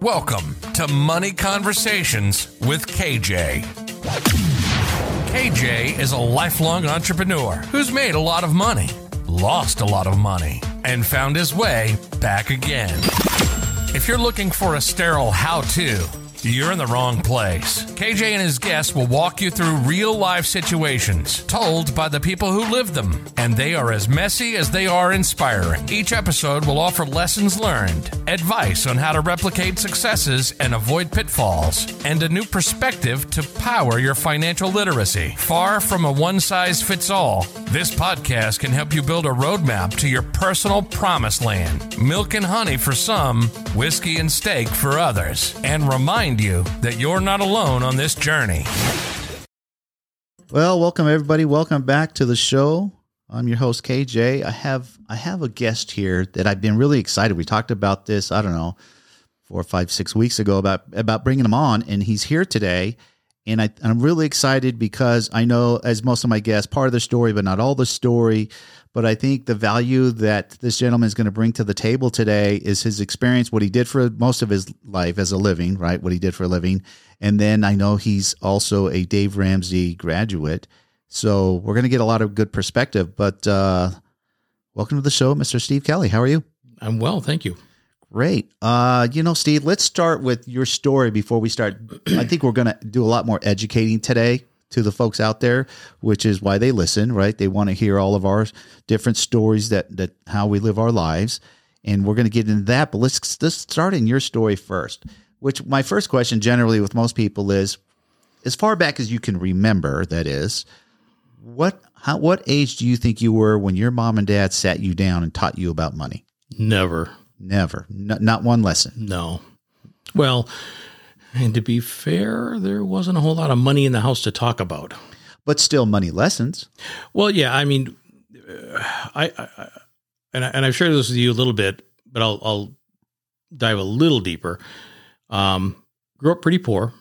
Welcome to Money Conversations with KJ. KJ is a lifelong entrepreneur who's made a lot of money, lost a lot of money, and found his way back again. If you're looking for a sterile how to, you're in the wrong place. KJ and his guests will walk you through real life situations told by the people who live them, and they are as messy as they are inspiring. Each episode will offer lessons learned, advice on how to replicate successes and avoid pitfalls, and a new perspective to power your financial literacy. Far from a one size fits all, this podcast can help you build a roadmap to your personal promised land. Milk and honey for some, whiskey and steak for others, and remind you that you're not alone on this journey. Well, welcome everybody. Welcome back to the show. I'm your host KJ. I have I have a guest here that I've been really excited. We talked about this, I don't know, four, five, six weeks ago about about bringing him on, and he's here today. And I, I'm really excited because I know, as most of my guests, part of the story, but not all the story. But I think the value that this gentleman is going to bring to the table today is his experience, what he did for most of his life as a living, right? What he did for a living. And then I know he's also a Dave Ramsey graduate. So we're going to get a lot of good perspective. But uh, welcome to the show, Mr. Steve Kelly. How are you? I'm well, thank you. Great. Uh, you know, Steve, let's start with your story before we start. I think we're going to do a lot more educating today to the folks out there, which is why they listen, right? They want to hear all of our different stories that that how we live our lives, and we're going to get into that. But let's let's start in your story first. Which my first question, generally with most people, is as far back as you can remember. That is, what how what age do you think you were when your mom and dad sat you down and taught you about money? Never. Never. N- not one lesson. No. Well, and to be fair, there wasn't a whole lot of money in the house to talk about. But still, money lessons. Well, yeah. I mean, uh, I, I and I, and I've shared this with you a little bit, but I'll I'll dive a little deeper. Um, grew up pretty poor,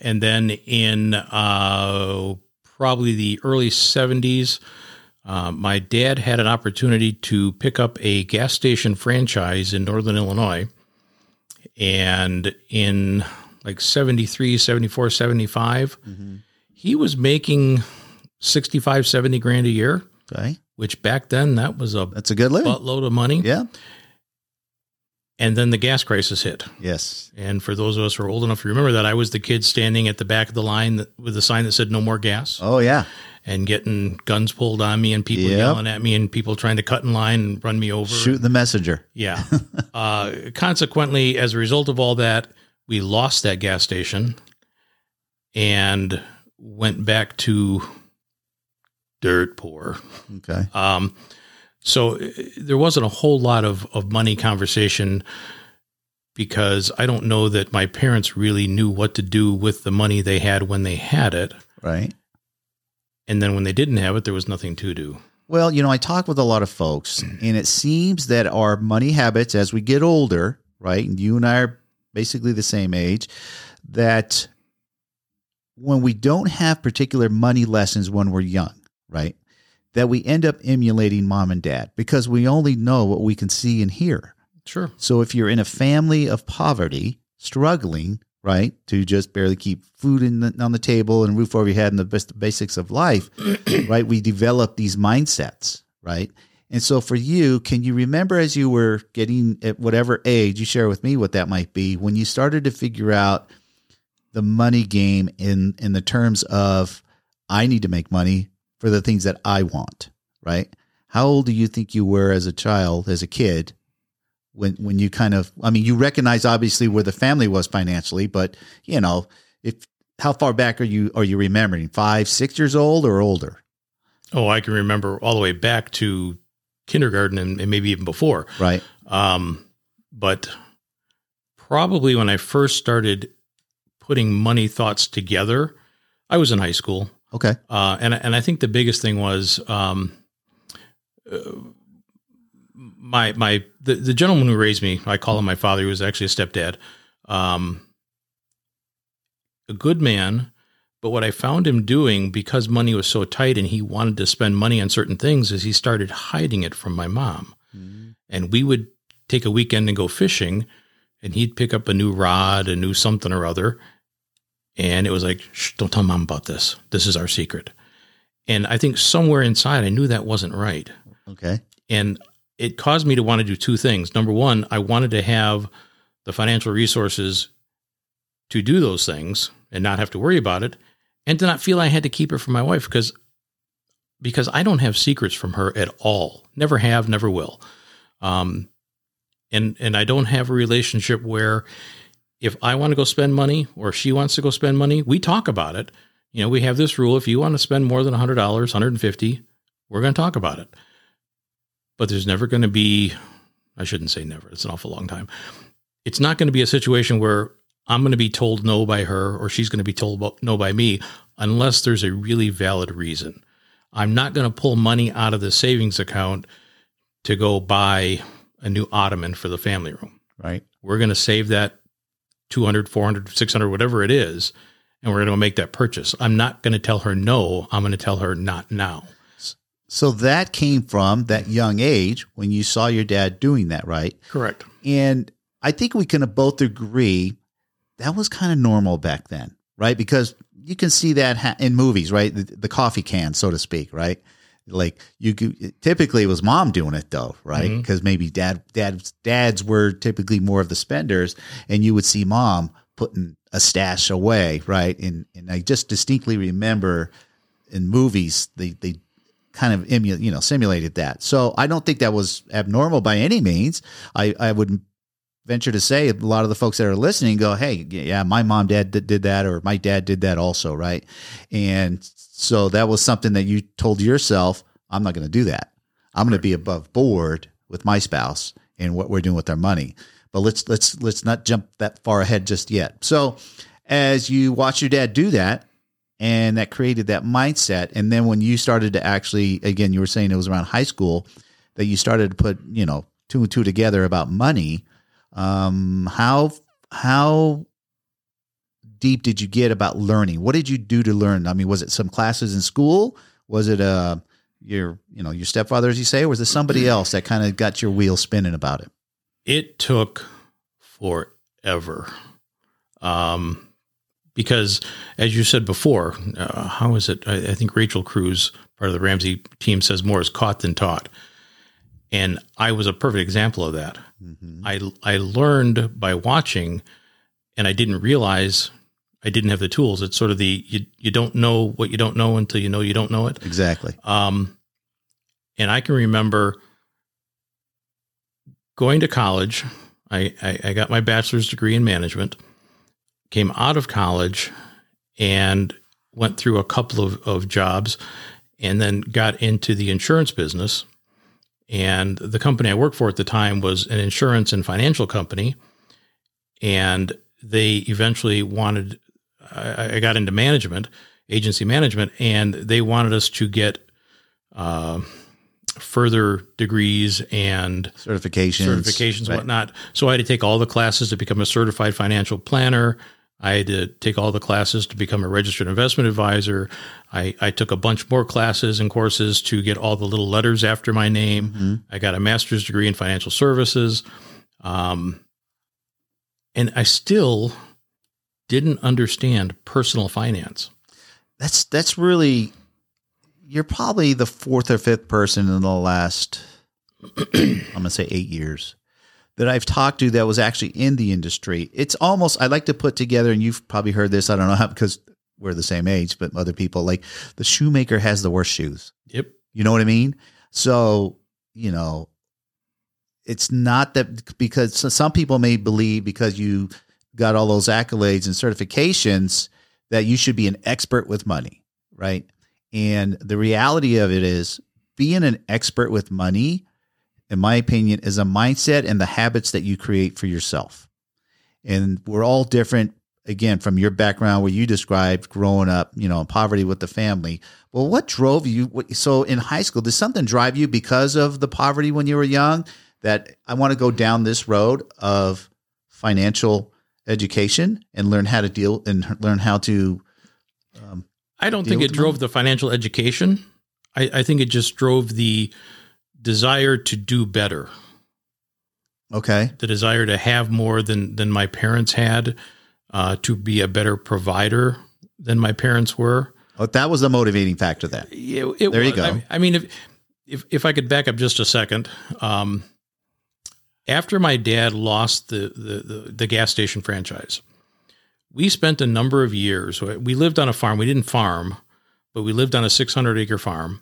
and then in uh, probably the early seventies. Uh, my dad had an opportunity to pick up a gas station franchise in Northern Illinois. And in like 73, 74, 75, mm-hmm. he was making 65, 70 grand a year. Okay. Which back then that was a that's a good living. buttload of money. Yeah. And then the gas crisis hit. Yes. And for those of us who are old enough to remember that, I was the kid standing at the back of the line that, with a sign that said "No more gas." Oh yeah and getting guns pulled on me and people yep. yelling at me and people trying to cut in line and run me over. Shoot the messenger. Yeah. uh, consequently, as a result of all that, we lost that gas station and went back to dirt poor. Okay. Um, so uh, there wasn't a whole lot of, of money conversation because I don't know that my parents really knew what to do with the money they had when they had it. Right. And then when they didn't have it, there was nothing to do. Well, you know, I talk with a lot of folks, and it seems that our money habits as we get older, right? And you and I are basically the same age, that when we don't have particular money lessons when we're young, right? That we end up emulating mom and dad because we only know what we can see and hear. Sure. So if you're in a family of poverty, struggling, right? To just barely keep food the, on the table and roof over your head and the best basics of life, right? We develop these mindsets, right? And so for you, can you remember as you were getting at whatever age, you share with me what that might be, when you started to figure out the money game in in the terms of I need to make money for the things that I want, right? How old do you think you were as a child, as a kid, when when you kind of I mean you recognize obviously where the family was financially, but you know if how far back are you are you remembering five six years old or older? Oh, I can remember all the way back to kindergarten and, and maybe even before. Right. Um, but probably when I first started putting money thoughts together, I was in high school. Okay. Uh, and and I think the biggest thing was um, uh, my my the, the gentleman who raised me, I call him my father, he was actually a stepdad. Um, a good man, but what I found him doing because money was so tight and he wanted to spend money on certain things is he started hiding it from my mom. Mm-hmm. And we would take a weekend and go fishing and he'd pick up a new rod, a new something or other. And it was like, Shh, don't tell mom about this. This is our secret. And I think somewhere inside, I knew that wasn't right. Okay. And it caused me to want to do two things. Number one, I wanted to have the financial resources to do those things and not have to worry about it and to not feel I had to keep it from my wife because because I don't have secrets from her at all. Never have, never will. Um, and and I don't have a relationship where if I want to go spend money or she wants to go spend money, we talk about it. You know, we have this rule: if you want to spend more than hundred dollars, hundred and fifty, we're going to talk about it. But there's never going to be. I shouldn't say never. It's an awful long time. It's not going to be a situation where I'm going to be told no by her or she's going to be told no by me unless there's a really valid reason. I'm not going to pull money out of the savings account to go buy a new ottoman for the family room. Right. We're going to save that 200, 400, 600, whatever it is, and we're going to make that purchase. I'm not going to tell her no. I'm going to tell her not now. So that came from that young age when you saw your dad doing that, right? Correct. And I think we can both agree that was kind of normal back then, right? Because you can see that ha- in movies, right? The, the, coffee can, so to speak, right? Like you could, typically it was mom doing it though, right? Because mm-hmm. maybe dad, dad, dads were typically more of the spenders, and you would see mom putting a stash away, right? And and I just distinctly remember in movies they they kind of emu, you know simulated that. So I don't think that was abnormal by any means. I I would venture to say a lot of the folks that are listening go, "Hey, yeah, my mom dad did, that or my dad did that also, right?" And so that was something that you told yourself, "I'm not going to do that. I'm going to be above board with my spouse and what we're doing with our money." But let's let's let's not jump that far ahead just yet. So, as you watch your dad do that, and that created that mindset. And then when you started to actually, again, you were saying it was around high school that you started to put, you know, two and two together about money. Um, how how deep did you get about learning? What did you do to learn? I mean, was it some classes in school? Was it uh your you know your stepfather, as you say, or was it somebody else that kind of got your wheel spinning about it? It took forever. Um, because as you said before, uh, how is it? I, I, think Rachel Cruz, part of the Ramsey team, says more is caught than taught, and I was a perfect example of that. Mm-hmm. I I learned by watching, and I didn't realize I didn't have the tools. It's sort of the you you don't know what you don't know until you know you don't know it. Exactly. Um, and I can remember going to college. I, I, I got my bachelor's degree in management came out of college and went through a couple of, of jobs and then got into the insurance business. And the company I worked for at the time was an insurance and financial company. And they eventually wanted, I, I got into management, agency management, and they wanted us to get uh, further degrees and certifications, certifications, right. whatnot. So I had to take all the classes to become a certified financial planner. I had to take all the classes to become a registered investment advisor. I, I took a bunch more classes and courses to get all the little letters after my name. Mm-hmm. I got a master's degree in financial services. Um, and I still didn't understand personal finance. That's that's really you're probably the fourth or fifth person in the last I'm gonna say eight years that I've talked to that was actually in the industry. It's almost I like to put together, and you've probably heard this. I don't know how because we're the same age, but other people like the shoemaker has the worst shoes. Yep. You know what I mean? So you know, it's not that because some people may believe because you got all those accolades and certifications that you should be an expert with money, right? And the reality of it is being an expert with money in my opinion, is a mindset and the habits that you create for yourself. And we're all different, again, from your background where you described growing up, you know, in poverty with the family. Well, what drove you? So in high school, did something drive you because of the poverty when you were young that I want to go down this road of financial education and learn how to deal and learn how to. Um, I don't think it drove money? the financial education. I, I think it just drove the desire to do better. Okay. the desire to have more than than my parents had, uh, to be a better provider than my parents were. Oh, that was the motivating factor then. It There you go. I, I mean, if, if if I could back up just a second, um, after my dad lost the, the the the gas station franchise, we spent a number of years. We lived on a farm. We didn't farm, but we lived on a 600 acre farm,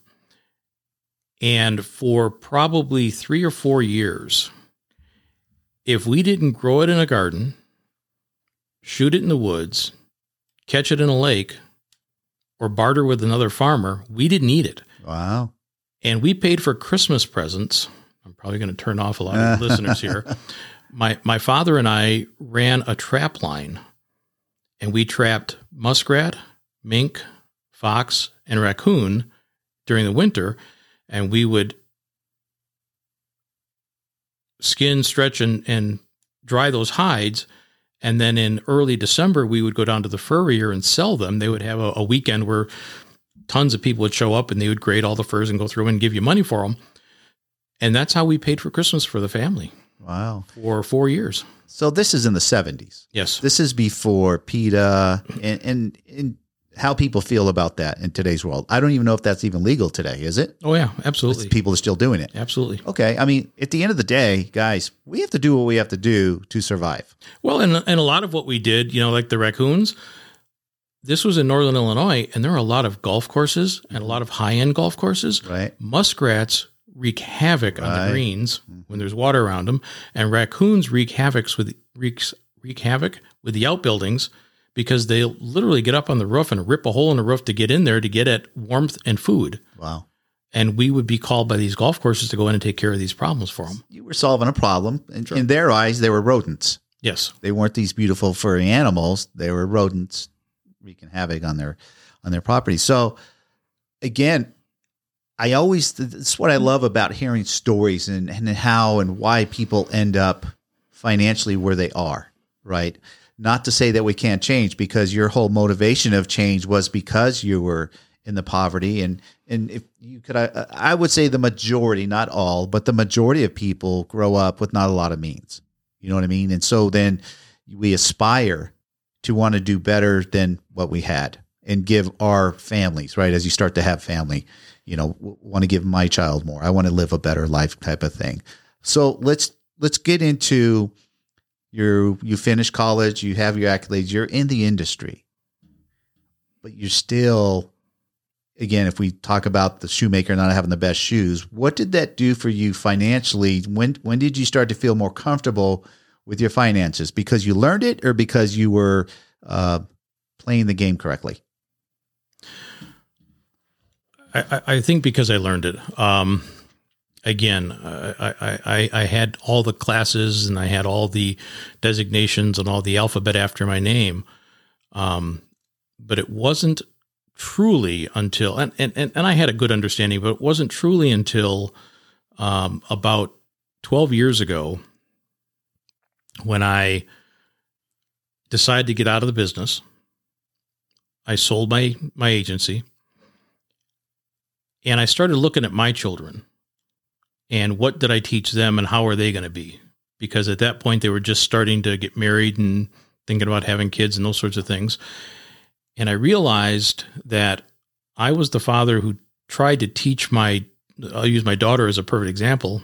and for probably three or four years, if we didn't grow it in a garden, shoot it in the woods, catch it in a lake, or barter with another farmer, we didn't eat it. Wow. And we paid for Christmas presents. I'm probably going to turn off a lot of listeners here. My my father and I ran a trap line and we trapped muskrat, mink, fox, and raccoon during the winter and we would skin, stretch and and dry those hides and then in early December we would go down to the furrier and sell them. They would have a, a weekend where tons of people would show up and they would grade all the furs and go through them and give you money for them. And that's how we paid for Christmas for the family Wow. for four years. So this is in the 70s. Yes. This is before PETA and, and, and how people feel about that in today's world. I don't even know if that's even legal today, is it? Oh yeah, absolutely. People are still doing it. Absolutely. Okay. I mean, at the end of the day, guys, we have to do what we have to do to survive. Well, and and a lot of what we did, you know, like the raccoons, this was in northern Illinois, and there are a lot of golf courses and a lot of high end golf courses. Right. Muskrats wreak havoc on the greens mm-hmm. when there's water around them, and raccoons wreak havoc with wreaks wreak havoc with the outbuildings because they literally get up on the roof and rip a hole in the roof to get in there to get at warmth and food. Wow. And we would be called by these golf courses to go in and take care of these problems for them. You were solving a problem. In, in their eyes, they were rodents. Yes. They weren't these beautiful furry animals. They were rodents wreaking havoc on their on their property. So again, I always it's what I love about hearing stories and, and how and why people end up financially where they are, right? Not to say that we can't change because your whole motivation of change was because you were in the poverty and and if you could I, I would say the majority, not all, but the majority of people grow up with not a lot of means. You know what I mean? And so then we aspire to want to do better than what we had and give our families, right? As you start to have family, you know, want to give my child more. I want to live a better life type of thing. So let's let's get into your you finish college, you have your accolades, you're in the industry. But you're still again, if we talk about the shoemaker not having the best shoes, what did that do for you financially? When when did you start to feel more comfortable with your finances? Because you learned it, or because you were uh, playing the game correctly? I- I think because I learned it. Um, again, I, I, I, had all the classes and I had all the designations and all the alphabet after my name. Um, but it wasn't truly until, and, and, and I had a good understanding, but it wasn't truly until um, about 12 years ago when I decided to get out of the business. I sold my, my agency and I started looking at my children and what did I teach them and how are they going to be? Because at that point they were just starting to get married and thinking about having kids and those sorts of things. And I realized that I was the father who tried to teach my, I'll use my daughter as a perfect example.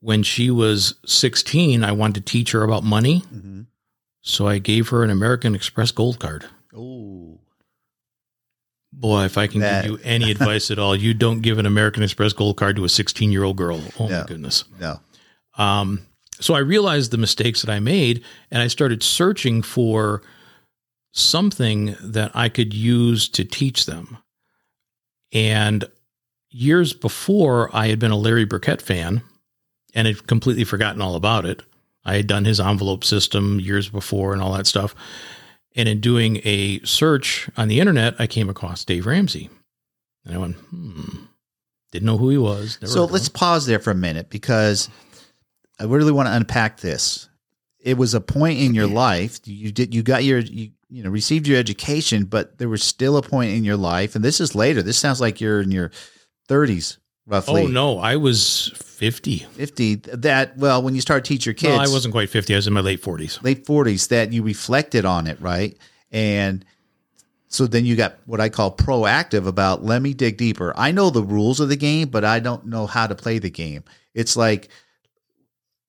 When she was 16, I wanted to teach her about money. Mm-hmm. So I gave her an American Express gold card. Oh, Boy, if I can That- give you any advice at all, you don't give an American Express gold card to a 16 year old girl. Oh No. my goodness. no. Um, so I realized the mistakes that I made and I started searching for something that I could use to teach them. And years before, I had been a Larry Burkett fan and had completely forgotten all about it. I had done his envelope system years before and all that stuff. And in doing a search on the internet, I came across Dave Ramsey. And I went, hmm, didn't know who he was. So let's pause there for a minute because I really want to unpack this. It was a point in your life you did you got your you, you know received your education, but there was still a point in your life, and this is later. This sounds like you're in your 30s roughly? Oh no, I was fifty. 50. That, well, when you start to teach your kids, No, I wasn't quite fifty. I was in my late forties. late 40s, that you reflected on it, right? And so then you got what I call proactive about let me dig deeper. I know the rules of the game, but I don't know how to play the game. It's like,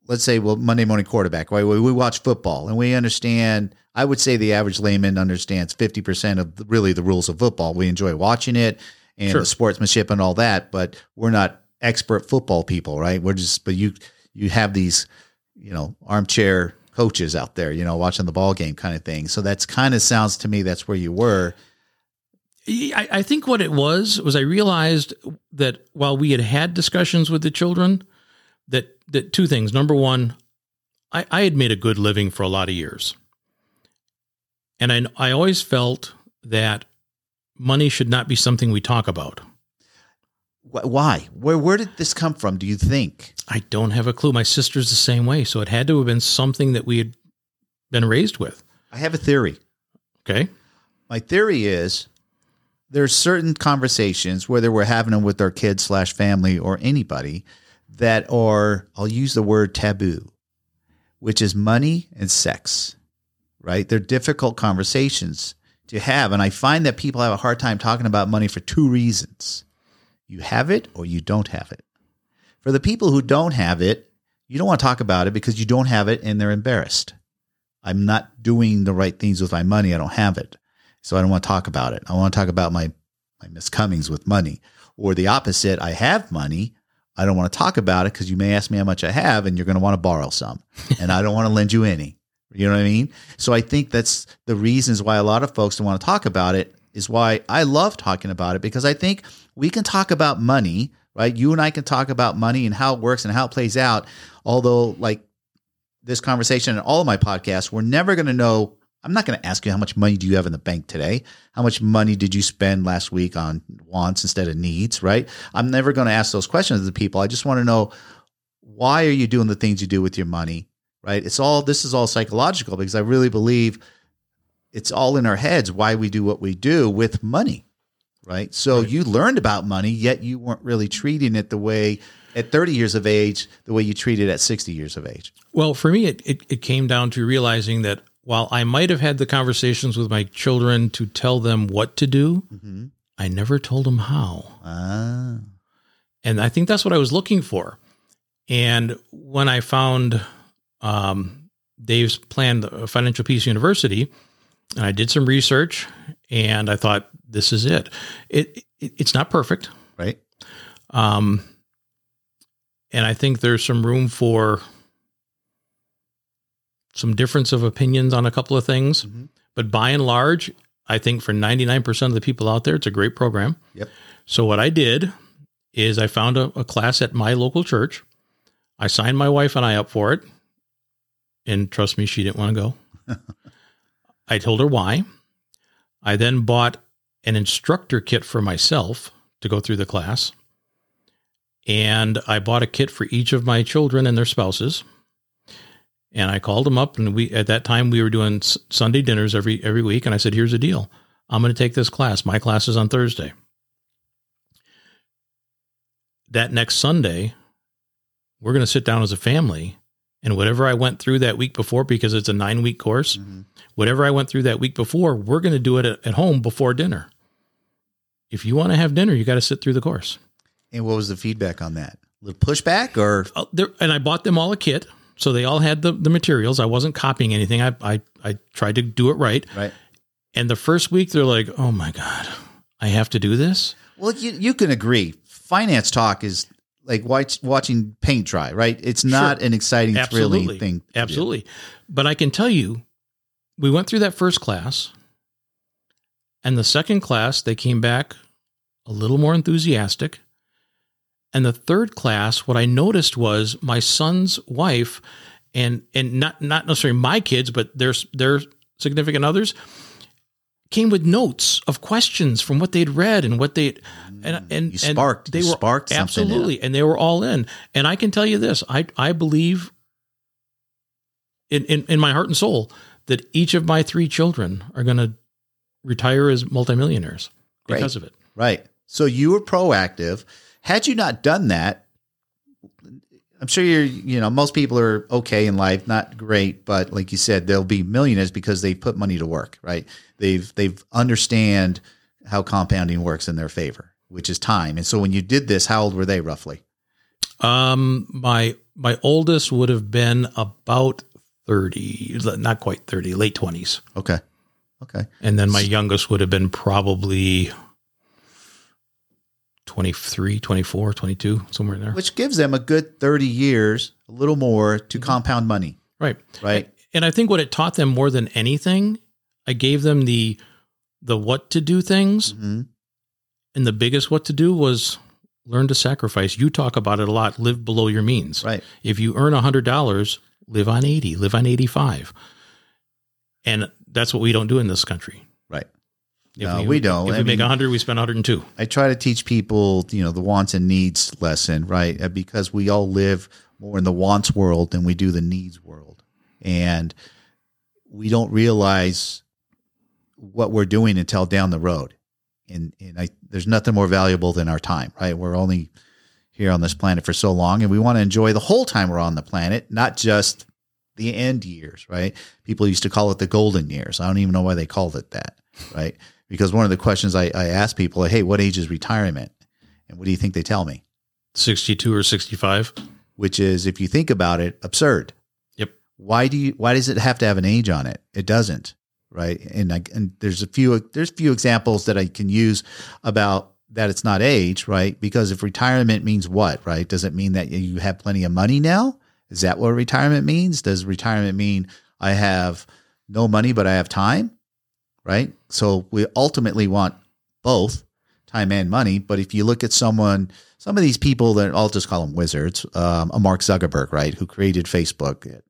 let's say, well, Monday morning quarterback, right? We, we watch football and we understand. I would say the average layman understands 50% of really the rules of football. We enjoy watching it and Sure. the sportsmanship and all that, but we're not expert football people, right? We're just, but you, you have these, you know, armchair coaches out there, you know, watching the ball game kind of thing. So that's kind of sounds to me that's where you were. I, I think what it was was I realized that while we had had discussions with the children, that that two things. Number one, I, I had made a good living for a lot of years, and I I always felt that money should not be something we talk about. Why? Where where did this come from? Do you think? I don't have a clue. My sister's the same way, so it had to have been something that we had been raised with. I have a theory. Okay, My theory is there's certain conversations, whether we're having them with our kids slash family or anybody, that are I'll use the word taboo, which is money and sex. Right? They're difficult conversations to have, and I find that people have a hard time talking about money for two reasons: you have it or you don't have it. For the people who don't have it, you don't want to talk about it because you don't have it and they're embarrassed. I'm not doing the right things with my money. I don't have it. So I don't want to talk about it. I want to talk about my, my miscomings with money. Or the opposite, I have money. I don't want to talk about it because you may ask me how much I have and you're going to want to borrow some. and I don't want to lend you any. You know what I mean? So I think that's the reasons why a lot of folks don't want to talk about it is why I love talking about it because I think we can talk about money, right? You and I can talk about money and how it works and how it plays out. Although, like this conversation and all of my podcasts, we're never going to know. I'm not going to ask you how much money do you have in the bank today? How much money did you spend last week on wants instead of needs, right? I'm never going to ask those questions to people. I just want to know why are you doing the things you do with your money, right? It's all this is all psychological because I really believe it's all in our heads why we do what we do with money, right? So you learned about money, yet you weren't really treating it the way at 30 years of age, the way you treat it at 60 years of age. Well, for me, it, it, it came down to realizing that while I might have had the conversations with my children to tell them what to do, I never told them how. Ah, And I think that's what I was looking for. And when I found um, Dave's plan, the Financial Peace University, and I did some research and I thought, this is it. It, it it's not perfect. right? Um, and I think there's some room for some difference of opinions on a couple of things. Mhm. But by and large, I think for 99% of the people out there, it's a great program. Yep. So what I did is I found a, a class at my local church. I signed my wife and I up for it. And trust me, she didn't want to go. I told her why. I then bought an instructor kit for myself to go through the class. And I bought a kit for each of my children and their spouses. And I called them up and we at that time we were doing Sunday dinners every every week and I said, "Here's the deal. I'm going to take this class. My class is on Thursday." That next Sunday, we're going to sit down as a family and whatever I went through that week before because it's a 9-week course, Mhm. whatever I went through that week before, we're going to do it at, at home before dinner. If you want to have dinner, you got to sit through the course. And what was the feedback on that? A little pushback or Uh, there, and I bought them all a kit, so they all had the, the materials. I wasn't copying anything. I, I I tried to do it right. right? And the first week, they're like, "Oh my god, I have to do this." Well, you you can agree. Finance talk is like watch, watching paint dry, right? It's not an exciting, Absolutely, thrilling thing. absolutely. But I can tell you, we went through that first class, and the second class they came back a little more enthusiastic. And the third class, what I noticed was my son's wife, and and not not necessarily my kids, but their their significant others, came with notes of questions from what they'd read and what they and mm. and You and they you were sparked absolutely, and they were all in. And I can tell you this: I I believe in in, in my heart and soul that each of my three children are going to retire as multimillionaires Great. because of it. Right. So you were proactive Had you not done that, I'm sure you're, you know, most people are okay in life, not great, but like you said, they'll be millionaires because they've put money to work, right? They've they've understand how compounding works in their favor, which is time. And so when you did this, how old were they roughly? Um, my my oldest would have been about thirty, not quite thirty, late twenties, Okay. Okay. and then my youngest would have been probably 23, 24, 22, somewhere in there. Which gives them a good 30 years, a little more to compound money, Right. right? And I think what it taught them more than anything, I gave them the the what to do things, Mhm. And the biggest what to do was learn to sacrifice. You talk about it a lot. Live below your means. Right. If you earn hundred dollars, live on eighty. Live on eighty five. And that's what we don't do in this country. Right. If No, we don't. If I we make mean- a hundred, we spend hundred and two. I try to teach people, you know, the wants and needs lesson, right? Uh, Because we all live more in the wants world than we do the needs world. And we don't realize what we're doing until down the road. And, and I, there's nothing more valuable than our time, right? We're only here on this planet for so long and we want to enjoy the whole time we're on the planet, not just the end years, right? People used to call it the golden years. I don't even know why they called it that, right? Because one of the questions I, I ask people, hey, what age is retirement? And what do you think they tell me? Sixty two or sixty five. Which is, if you think about it, absurd. Yep. Why do you? Why does it have to have an age on it? It doesn't, right? And I, and there's a few there's few examples that I can use about that it's not age, right? Because if retirement means what, right? Does it mean that you have plenty of money now? Is that what retirement means? Does retirement mean I have no money but I have time? Right? So we ultimately want both time and money. But if you look at someone, some of these people that I'll just call them wizards, um, a Mark Zuckerberg, right, who created Facebook at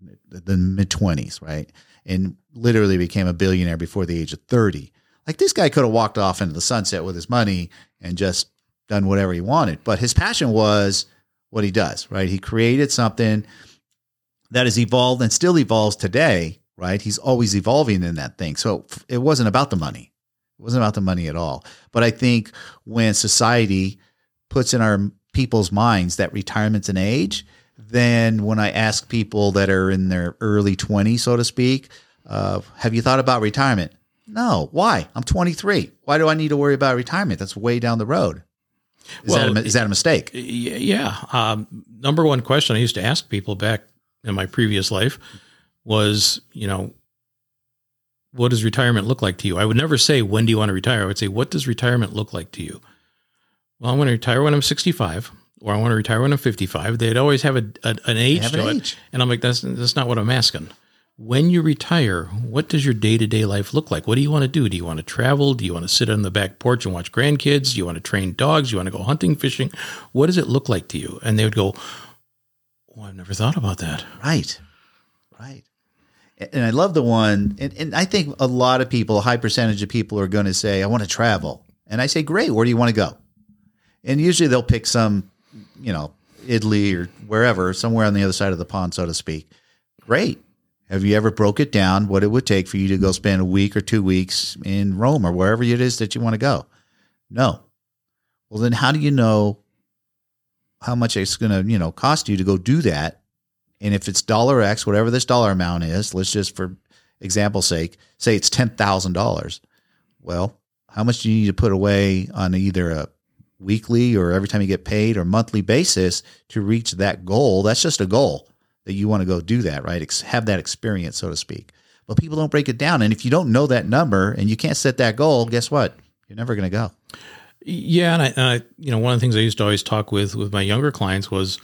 the mid 20s, right, and literally became a billionaire before the age of 30. Like this guy could have walked off into the sunset with his money and just done whatever he wanted. But his passion was what he does, right? He created something that has evolved and still evolves today, right? He's always evolving in that thing. So it wasn't about the money. It wasn't about the money at all. But I think when society puts in our people's minds that retirement's an age, then when I ask people that are in their early 20s, so to speak, uh, have you thought about retirement? No. Why? I'm 23. Why do I need to worry about retirement? That's way down the road. Is, Well, that, a, is that a mistake? Yeah. Um, number one question I used to ask people back in my previous life was, you know, what does retirement look like to you? I would never say, when do you want to retire? I would say, what does retirement look like to you? Well, I want to retire when I'm 65 or I want to retire when I'm 55. They'd always have a, a, an age have to an it. age. And I'm like, that's, that's not what I'm asking. When you retire, what does your day to day life look like? What do you want to do? Do you want to travel? Do you want to sit on the back porch and watch grandkids? Do you want to train dogs? Do you want to go hunting, fishing? What does it look like to you? And they would go, Oh, I've never thought about that. Right. Right. And I love the one, and, and I think a lot of people, a high percentage of people are going to say, I want to travel. And I say, great, where do you want to go? And usually they'll pick some, you know, Italy or wherever, somewhere on the other side of the pond, so to speak. Great. Have you ever broke it down what it would take for you to go spend a week or two weeks in Rome or wherever it is that you want to go? No. Well, then how do you know how much it's going to, you know, cost you to go do that? And if it's dollar X, whatever this dollar amount is, let's just for example's sake, say it's ten thousand dollars. Well, how much do you need to put away on either a weekly or every time you get paid or monthly basis to reach that goal? That's just a goal that you want to go do that, right? Ex- have that experience, so to speak. But people don't break it down. And if you don't know that number and you can't set that goal, guess what? You're never going to go. Yeah, and I, and I, you know, one of the things I used to always talk with with my younger clients was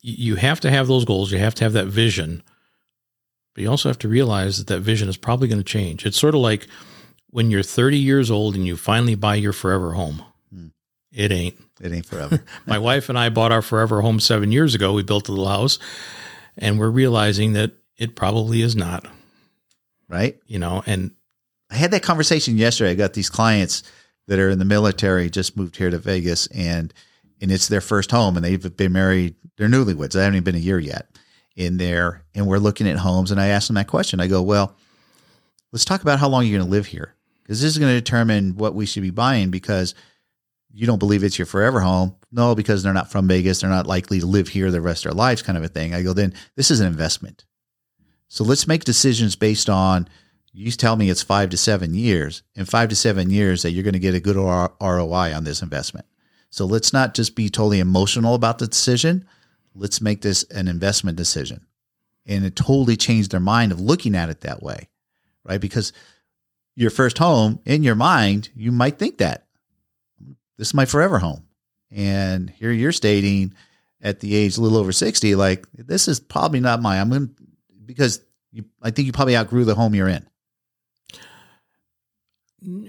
you have to have those goals, you have to have that vision, but you also have to realize that that vision is probably going to change. It's sort of like when you're 30 years old and you finally buy your forever home. It ain't. It ain't forever. My wife and I bought our forever home seven years ago. We built a little house, and we're realizing that it probably is not. right? You know, and I had that conversation yesterday. I got these clients that are in the military, just moved here to Vegas, and and it's their first home, and they've been married. They're newlyweds. They haven't even been a year yet in there, and we're looking at homes. And I asked them that question. I go, well, let's talk about how long you're going to live here, because this is going to determine what we should be buying. Because you don't believe it's your forever home. No, because they're not from Vegas. They're not likely to live here the rest of their lives, kind of a thing. I go, then this is an investment. So let's make decisions based on you tell me it's five to seven years. In five to seven years, that you're going to get a good ROI on this investment. So let's not just be totally emotional about the decision. Let's make this an investment decision. And it totally changed their mind of looking at it that way, right? Because your first home in your mind, you might think that this is my forever home. And here you're stating at the age a little over 60, like, this is probably not my, I'm going to, because you, I think you probably outgrew the home you're in.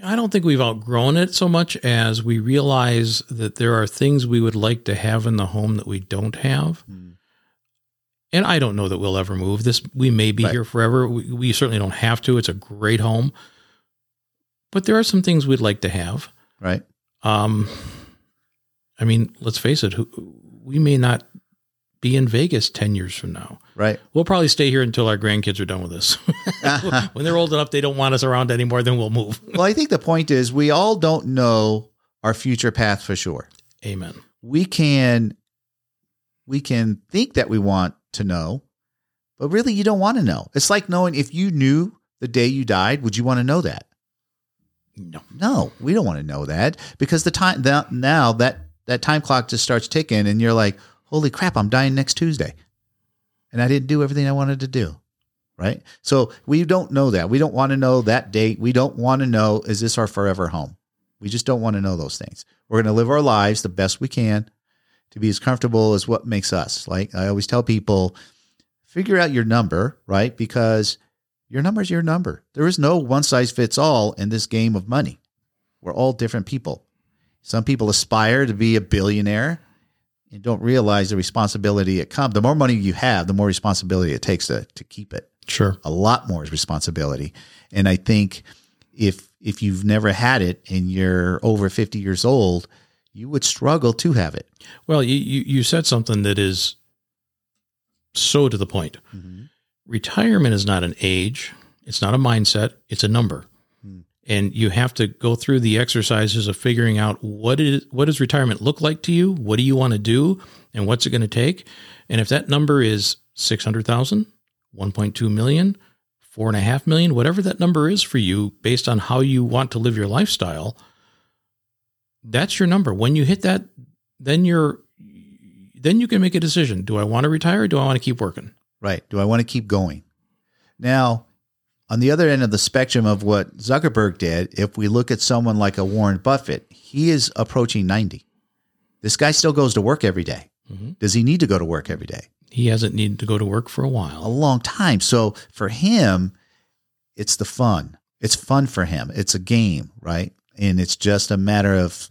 I don't think we've outgrown it so much as we realize that there are things we would like to have in the home that we don't have. Mm. And I don't know that we'll ever move this. We may be right. here forever. We, we, certainly don't have to. It's a great home. But there are some things we'd like to have. Right. Um, I mean, let's face it, we may not be in Vegas 10 years from now. Right. We'll probably stay here until our grandkids are done with us. when they're old enough, they don't want us around anymore, then we'll move. well, I think the point is we all don't know our future path for sure. Amen. We can we can think that we want to know, but really you don't want to know. It's like knowing if you knew the day you died, would you want to know that? No. No, we don't want to know that because the time now that that time clock just starts ticking and you're like, holy crap, I'm dying next Tuesday. And I didn't do everything I wanted to do. Right. So we don't know that. We don't want to know that date. We don't want to know, is this our forever home? We just don't want to know those things. We're going to live our lives the best we can to be as comfortable as what makes us. Like I always tell people, figure out your number, right? Because your number is your number. There is no one size fits all in this game of money. We're all different people. Some people aspire to be a billionaire and don't realize the responsibility it comes. The more money you have, the more responsibility it takes to, to keep it. Sure. A lot more is responsibility. And I think if if you've never had it and you're over 50 years old, you would struggle to have it. Well, you, you said something that is so to the point. Mm-hmm. Retirement is not an age, it's not a mindset, it's a number. Hmm. And you have to go through the exercises of figuring out what is what does retirement look like to you? What do you want to do? And what's it going to take? And if that number is 600000 1.2 million four and a half million whatever that number is for you based on how you want to live your lifestyle that's your number. When you hit that then you're then you can make a decision. Do i want to retire or do i want to keep working right do i want to keep going now on the other end of the spectrum of what Zuckerberg did, if we look at someone like a Warren Buffett, he is approaching 90. This guy still goes to work every day. Mm-hmm. Does he need to go to work every day? He hasn't needed to go to work for a while. A long time. So for him, it's the fun. It's fun for him. It's a game, right? And it's just a matter of,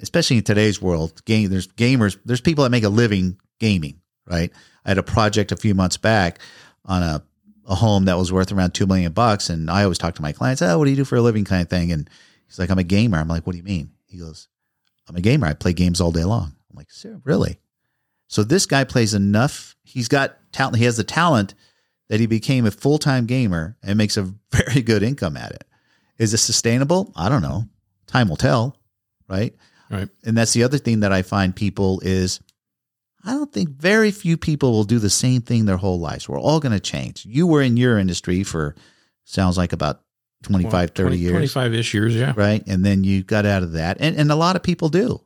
especially in today's world, game. There's gamers. There's people that make a living gaming, right? I had a project a few months back on a a home that was worth around two million bucks. And I always talk to my clients, oh, what do you do for a living kind of thing? And he's like, I'm a gamer. I'm like, what do you mean? He goes, I'm a gamer. I play games all day long. I'm like, sir, really? So this guy plays enough. He's got talent. He has the talent that he became a full time gamer and makes a very good income at it. Is it sustainable? I don't know. Time will tell, right? Right. And that's the other thing that I find people is I don't think very few people will do the same thing their whole lives. We're all going to change. You were in your industry for sounds like about 25, 30 20, years. 25 ish years, yeah. Right. And then you got out of that. And, and a lot of people do.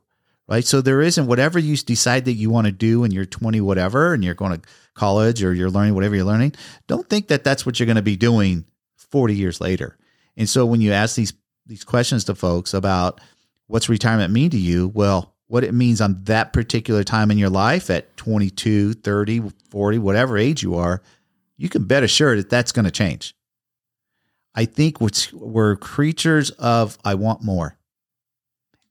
Right. So there isn't whatever you decide that you want to do when you're 20, whatever, and you're going to college or you're learning whatever you're learning. Don't think that that's what you're going to be doing 40 years later. And so when you ask these, these questions to folks about what's retirement mean to you, well, what it means on that particular time in your life at 22, 30, 40, whatever age you are, you can bet assured that that's going to change. I think we're creatures of I want more.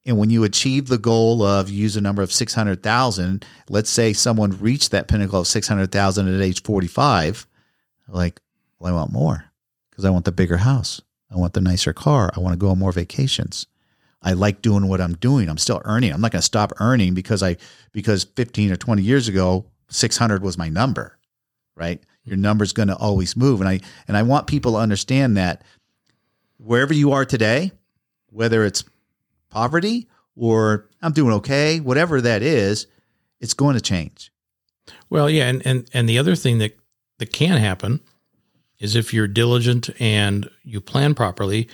And when you achieve the goal of use a number of 600,000, let's say someone reached that pinnacle of 600,000 at age 45, like, well, I want more because I want the bigger house. I want the nicer car. I want to go on more vacations. I like doing what I'm doing. I'm still earning. I'm not going to stop earning because I because 15 or 20 years ago 600 was my number, right? Your number's going to always move and I and I want people to understand that wherever you are today, whether it's poverty or I'm doing okay, whatever that is, it's going to change. Well, yeah, and and and the other thing that that can happen is if you're diligent and you plan properly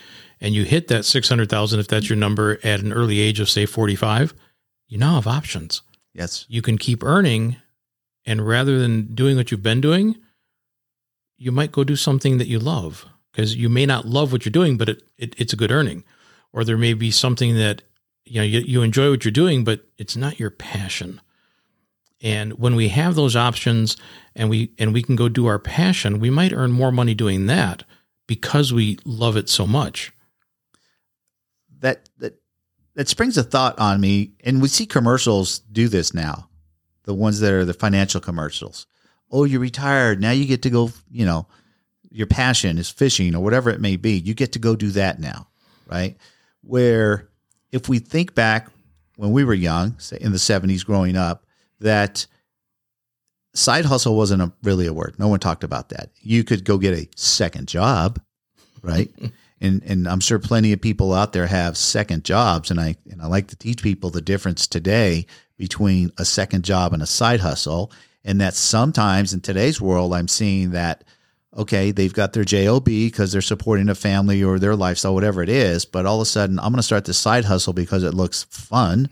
and you hit that 600,000 if that's your number at an early age of say 45, you now have options. Yes. You can keep earning and rather than doing what you've been doing, you might go do something that you love because you may not love what you're doing, but it, it, it's a good earning. Or there may be something that you know you, you enjoy what you're doing, but it's not your passion. And when we have those options and we and we can go do our passion, we might earn more money doing that because we love it so much. That that that springs a thought on me, and we see commercials do this now. The ones that are the financial commercials. Oh, you're retired. Now you get to go, you know, your passion is fishing or whatever it may be. You get to go do that now, right? Where if we think back when we were young, say in the 70s growing up, that side hustle wasn't a, really a word. No one talked about that. You could go get a second job, right? and and I'm sure plenty of people out there have second jobs, and I and I like to teach people the difference today between a second job and a side hustle, and that sometimes in today's world, I'm seeing that okay, they've got their job because they're supporting a family or their lifestyle, whatever it is, but all of a sudden, I'm going to start this side hustle because it looks fun,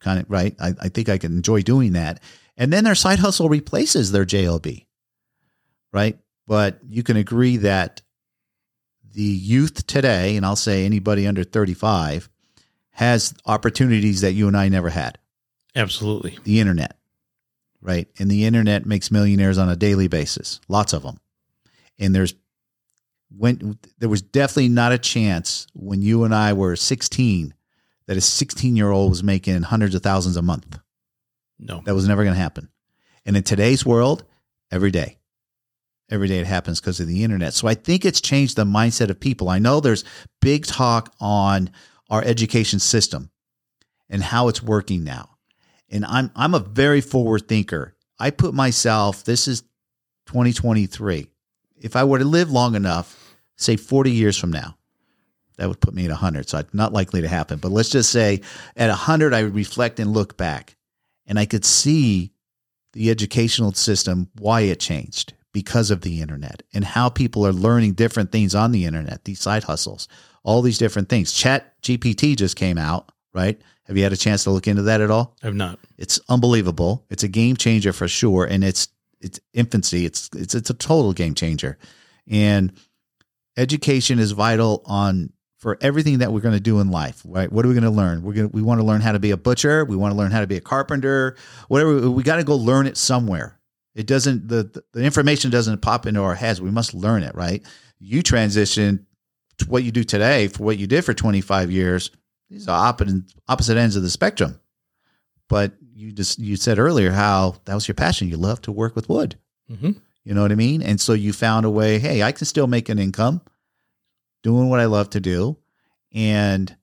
kind of right. I, I think I can enjoy doing that, and then their side hustle replaces their job, right? But you can agree that the youth today, and I'll say anybody under 35, has opportunities that you and I never had. Absolutely. The internet, right? And the internet makes millionaires on a daily basis, lots of them. And there's when there was definitely not a chance when you and I were 16 that a 16 year old was making hundreds of thousands a month. No. That was never going to happen. And in today's world, every day every day it happens because of the internet. So I think it's changed the mindset of people. I know there's big talk on our education system and how it's working now. And I'm I'm a very forward thinker. I put myself this is 2023. If I were to live long enough, say 40 years from now, that would put me at 100. So it's not likely to happen. But let's just say at 100 I would reflect and look back and I could see the educational system why it changed because of the internet and how people are learning different things on the internet, these side hustles, all these different things. Chat GPT just came out, right? Have you had a chance to look into that at all? I've not. It's unbelievable. It's a game changer for sure. And it's it's infancy. It's it's it's a total game changer. And education is vital on for everything that we're going to do in life, right? What are we going to learn? We're going to, we want to learn how to be a butcher. We want to learn how to be a carpenter, whatever. We got to go learn it somewhere. It doesn't the the information doesn't pop into our heads. We must learn it, right? You transition to what you do today for what you did for 25 years. These are opposite opposite ends of the spectrum. But you just you said earlier how that was your passion. You love to work with wood. Mm-hmm. You know what I mean? And so you found a way. Hey, I can still make an income doing what I love to do. And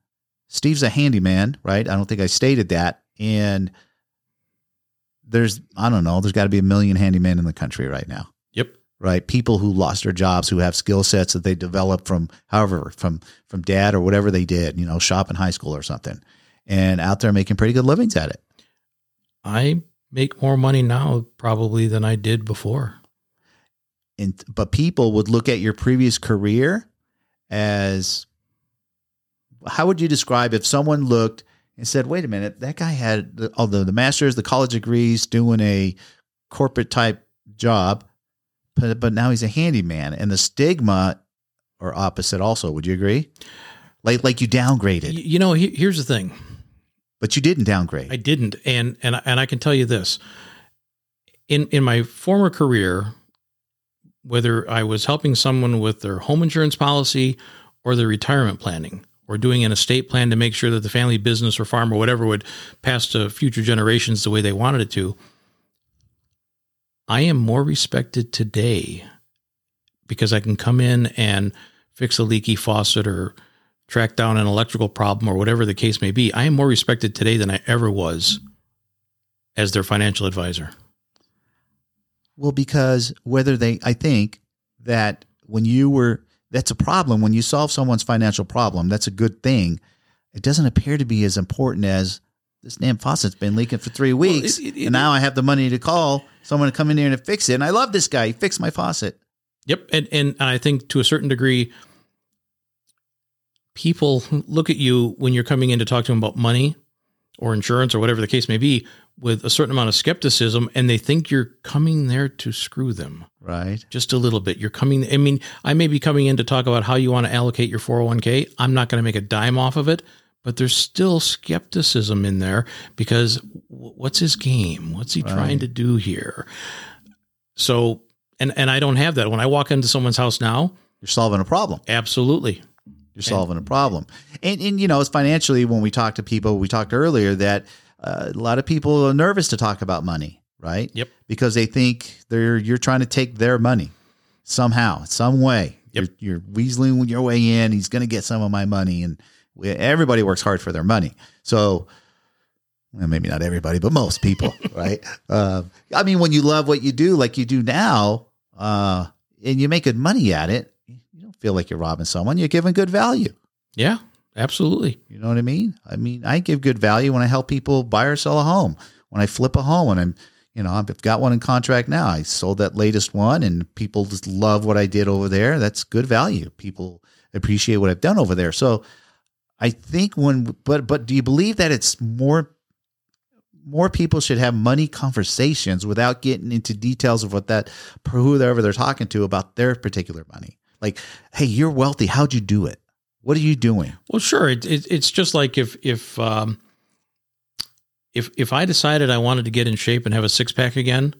Steve's a handyman, right? I don't think I stated that. And there's I don't know, there's got to be a million handymen in the country right now. Yep. Right? People who lost their jobs who have skill sets that they developed from however from from dad or whatever they did, you know, shop in high school or something. And out there making pretty good livings at it. I make more money now probably than I did before. And but people would look at your previous career as how would you describe if someone looked and said, wait a minute, that guy had the, all the, the master's, the college degrees, doing a corporate type job, but, but now he's a handyman. And the stigma or opposite also, would you agree? Like, like you downgraded. You know, here's the thing. But you didn't downgrade. I didn't. And, and, and I can tell you this in, in my former career, whether I was helping someone with their home insurance policy or their retirement planning, or doing an estate plan to make sure that the family business or farm or whatever would pass to future generations the way they wanted it to. I am more respected today because I can come in and fix a leaky faucet or track down an electrical problem or whatever the case may be. I am more respected today than I ever was as their financial advisor. Well, because whether they, I think that when you were that's a problem when you solve someone's financial problem. That's a good thing. it doesn't appear to be as important as this damn faucet's been leaking for three weeks, it- it- and now I have the money to call someone to come in here and fix it. And I love this guy; he fixed my faucet. Yep, and and I think to a certain degree, people look at you when you're coming in to talk to them about money or insurance or whatever the case may be with a certain amount of skepticism, and they think you're coming there to screw them Right? just a little bit. You're coming. I mean, I may be coming in to talk about how you want to allocate your 401k. I'm not going to make a dime off of it, but there's still skepticism in there because what's his game? What's he trying to do here? So, and and I don't have that when I walk into someone's house now. You're solving a problem. Absolutely. You're solving a problem. And, and you know, it's financially when we talk to people, we talked earlier that uh, a lot of people are nervous to talk about money, right? Yep. Because they think they're you're trying to take their money somehow, some way. Yep. You're, you're weaseling your way in. He's going to get some of my money, and we, everybody works hard for their money. So, well, maybe not everybody, but most people, right? Uh, I mean, when you love what you do, like you do now, uh, and you make good money at it, you don't feel like you're robbing someone. You're giving good value. Yeah, absolutely. You know what I mean? I mean, I give good value when I help people buy or sell a home. When I flip a home, and I'm, you know, I've got one in contract now. I sold that latest one, and people just love what I did over there. That's good value. People appreciate what I've done over there. So, I think when, but but do you believe that it's more? More people should have money conversations without getting into details of what that whoever they're talking to about their particular money. Like, hey, you're wealthy. How'd you do it? What are you doing? Well, sure. It, it, it's just like if if um, if if I decided I wanted to get in shape and have a six pack again,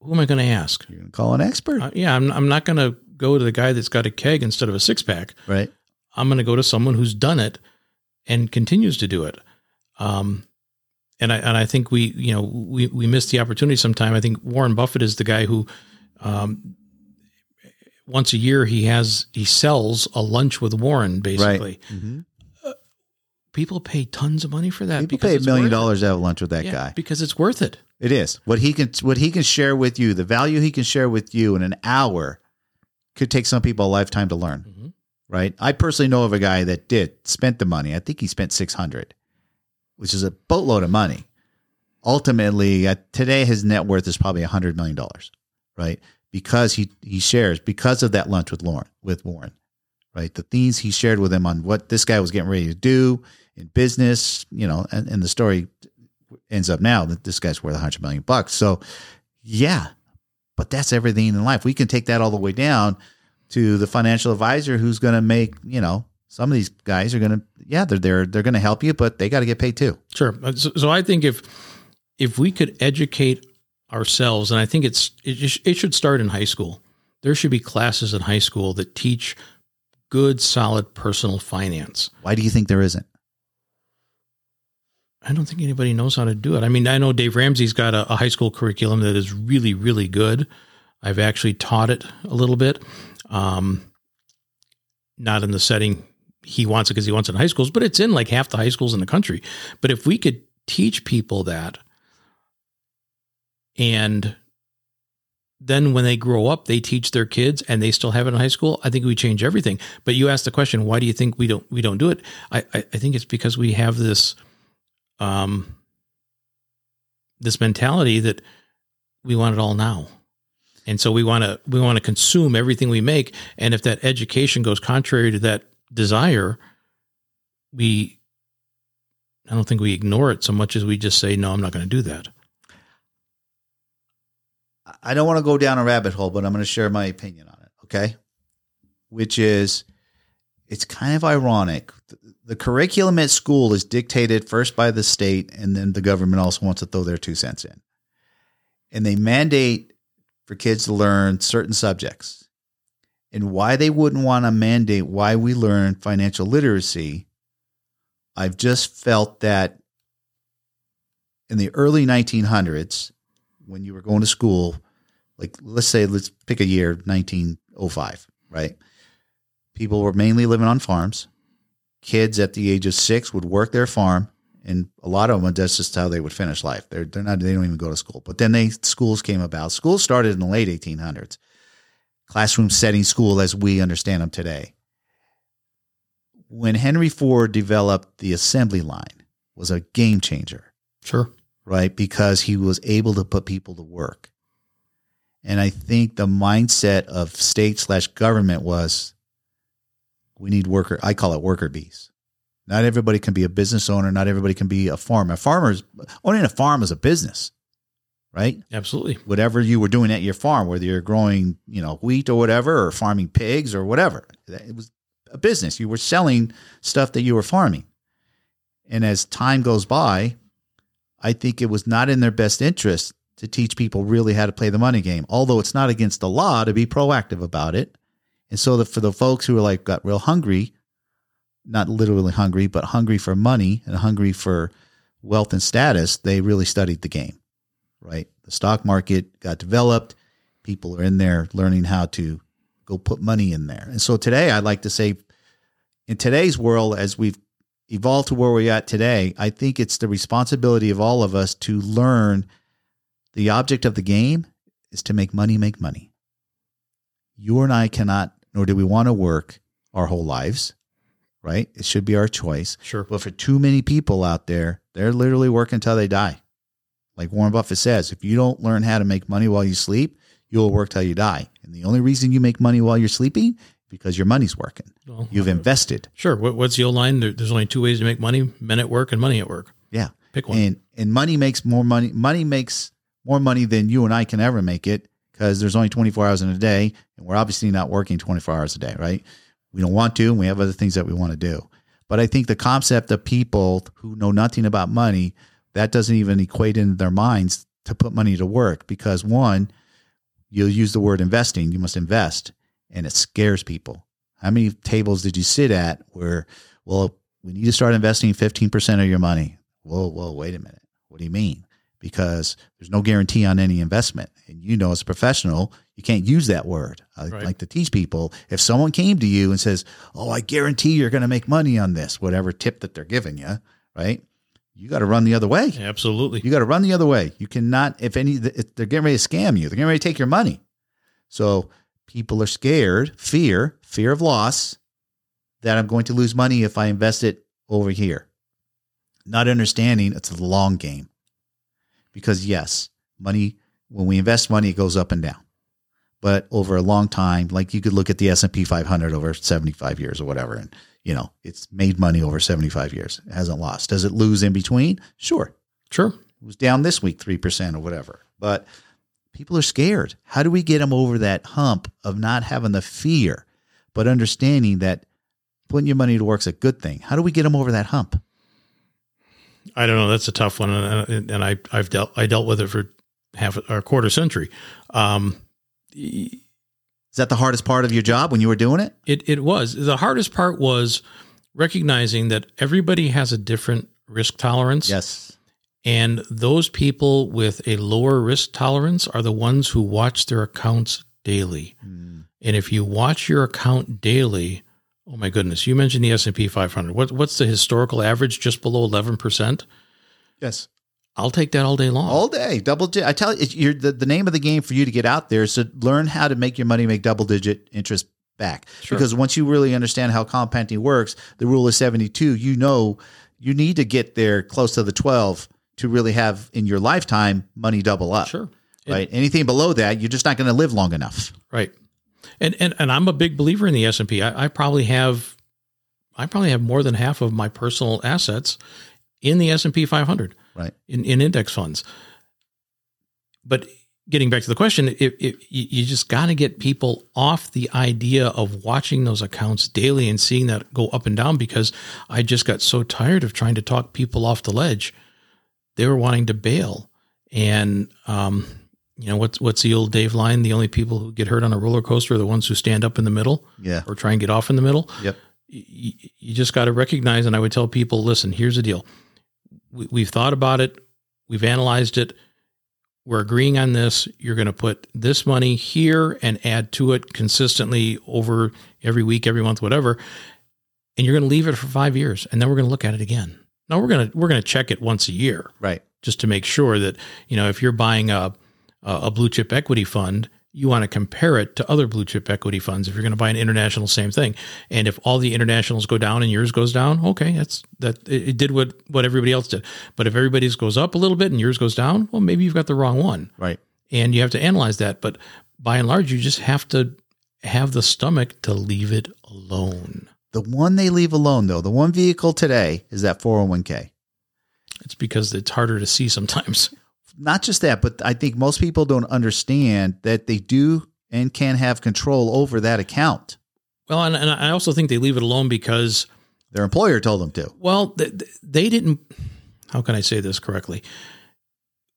who am I going to ask? You're gonna call an expert, Uh, yeah, I'm I'm not going to go to the guy that's got a keg instead of a six pack. right? I'm going to go to someone who's done it and continues to do it. Um, and I and I think we you know we we miss the opportunity sometime. I think Warren Buffett is the guy who um, once a year he has he sells a lunch with Warren basically. People pay tons of money for that. People pay a million dollars to have lunch with that Yeah, guy. because it's worth it. It is what he can what he can share with you. The value he can share with you in an hour could take some people a lifetime to learn. Mhm. Right? I personally know of a guy that did spent the money. I think he spent six hundred, which is a boatload of money. Ultimately, uh, today his net worth is probably a hundred million dollars, right? Because he he shares because of that lunch with Lauren with Warren, right? The things he shared with him on what this guy was getting ready to do in business, you know, and, and the story ends up now that this guy's worth a hundred million bucks. So, yeah, but that's everything in life. We can take that all the way down to the financial advisor who's going to make, you know, some of these guys are going to, yeah, they're they're they're going to help you, but they got to get paid too. Sure. Uh, So, so I think if if we could educate ourselves, and I think it's it, it should start in high school. There should be classes in high school that teach good, solid personal finance. Why do you think there isn't? I don't think anybody knows how to do it. I mean, I know Dave Ramsey's got a, a high school curriculum that is really, really good. I've actually taught it a little bit, um, not in the setting he wants it because he wants it in high schools, but it's in like half the high schools in the country. But if we could teach people that, and then when they grow up, they teach their kids and they still have it in high school. I think we change everything. But you asked the question, why do you think we don't we don't do it? I I, I think it's because we have this um, this mentality that we want it all now. And so we want to we want to consume everything we make and if that education goes contrary to that desire we I don't think we ignore it so much as we just say no I'm not going to do that. I don't want to go down a rabbit hole, but I'm going to share my opinion on it. Okay. Which is, it's kind of ironic. The, curriculum at school is dictated first by the state, and then the government also wants to throw their two cents in. And they mandate for kids to learn certain subjects. And why they wouldn't want to mandate why we learn financial literacy, I've just felt that in the early 1900s, when you were going to school, like let's say let's pick a year 1905, right? People were mainly living on farms. Kids at the age of six would work their farm, and a lot of them that's just how they would finish life. They're they're not they don't even go to school. But then they schools came about. Schools started in the late 1800s. Classroom setting school as we understand them today. when Henry Ford developed the assembly line was a game changer, Sure. right? Because he was able to put people to work. And I think the mindset of state slash government was we need worker, I call it worker bees. Not everybody can be a business owner. Not everybody can be a farmer. A farmer's owning a farm is a business, right? Absolutely. Whatever you were doing at your farm, whether you're growing, you know, wheat or whatever, or farming pigs or whatever, it was a business. You were selling stuff that you were farming. And as time goes by, I think it was not in their best interest to teach people really how to play the money game, although it's not against the law to be proactive about it. And so that for the folks who are like got real hungry, not literally hungry, but hungry for money and hungry for wealth and status, they really studied the game, right? The stock market got developed. People are in there learning how to go put money in there. And so today, I'd like to say, in today's world, as we've evolved to where we're at today, I think it's the responsibility of all of us to learn the object of the game is to make money make money. You and I cannot, nor do we want to work our whole lives, right? It should be our choice. Sure. But for too many people out there, they're literally working until they die. Like Warren Buffett says, if you don't learn how to make money while you sleep, you'll work till you die. And the only reason you make money while you're sleeping because your money's working. Well, You've invested. Sure. What, what's the old line? There, there's only two ways to make money: men at work and money at work. Yeah. Pick one. And and money makes more money. Money makes more money than you and I can ever make it because there's only 24 hours in a day, and we're obviously not working 24 hours a day, right? We don't want to, and we have other things that we want to do. But I think the concept of people who know nothing about money that doesn't even equate in their minds to put money to work because one, you'll use the word investing. You must invest, and it scares people. How many tables did you sit at where, well, we need to start investing 15% of your money? Whoa, whoa, wait a minute. What do you mean? Because there's no guarantee on any investment. And you know, as a professional, you can't use that word. I Right. like to teach people if someone came to you and says, Oh, I guarantee you're going to make money on this, whatever tip that they're giving you, right? You got to run the other way. Absolutely. You got to run the other way. You cannot, if any, if they're getting ready to scam you. They're getting ready to take your money. So people are scared, fear, fear of loss that I'm going to lose money if I invest it over here. Not understanding it's a long game. Because yes, money, when we invest money, it goes up and down. But over a long time, like you could look at the S&P 500 over 75 years or whatever, and you know, it's made money over 75 years. It hasn't lost. Does it lose in between? Sure. Sure. It was down this week 3% or whatever. But people are scared. How do we get them over that hump of not having the fear, but understanding that putting your money to work is a good thing? How do we get them over that hump? I don't know. That's a tough one, and, and I I've dealt I dealt with it for half or a quarter century. Um, Is that the hardest part of your job when you were doing it? It it was the hardest part was recognizing that everybody has a different risk tolerance. Yes. And those people with a lower risk tolerance are the ones who watch their accounts daily. Mm. And if you watch your account daily, oh my goodness, you mentioned the S&P 500. What, what's the historical average just below 11%? Yes. I'll take that all day long. All day, double digit. I tell you, it's, you're, the, the name of the game for you to get out there is to learn how to make your money make double digit interest back. Sure. Because once you really understand how compounding works, the rule of 72, you know you need to get there close to the 12 to really have in your lifetime money double up. Sure. Right. Anything below that, you're just not going to live long enough. Right. And, and and I'm a big believer in the S&P. I, I probably have I probably have more than half of my personal assets in the S&P 500. Right. in, in index funds. But getting back to the question, if, if you you just got to get people off the idea of watching those accounts daily and seeing that go up and down because I just got so tired of trying to talk people off the ledge. They were wanting to bail. And, um, you know, what's, what's the old Dave line? The only people who get hurt on a roller coaster are the ones who stand up in the middle Yeah. or try and get off in the middle Yep. you, you just got to recognize, and I would tell people, listen, here's the deal. We, we've thought about it. We've analyzed it. We're agreeing on this. You're going to put this money here and add to it consistently over every week, every month, whatever. And you're going to leave it for five years. And then we're going to look at it again. Now we're going to, we're going to check it once a year Right. just to make sure that, you know, if you're buying a, Uh, a blue chip equity fund you want to compare it to other blue chip equity funds. If you're going to buy an international, same thing. And if all the internationals go down and yours goes down, okay, that's that it, it did what what everybody else did. But if everybody's goes up a little bit and yours goes down, well, maybe you've got the wrong one, Right. and you have to analyze that. But by and large, you just have to have the stomach to leave it alone. The one they leave alone, though, the one vehicle today is that 401k. It's because it's harder to see sometimes. Not just that, but I think most people don't understand that they do and can have control over that account. Well, and, and I also think they leave it alone because Their employer told them to. Well, th- th- they didn't. How can I say this correctly?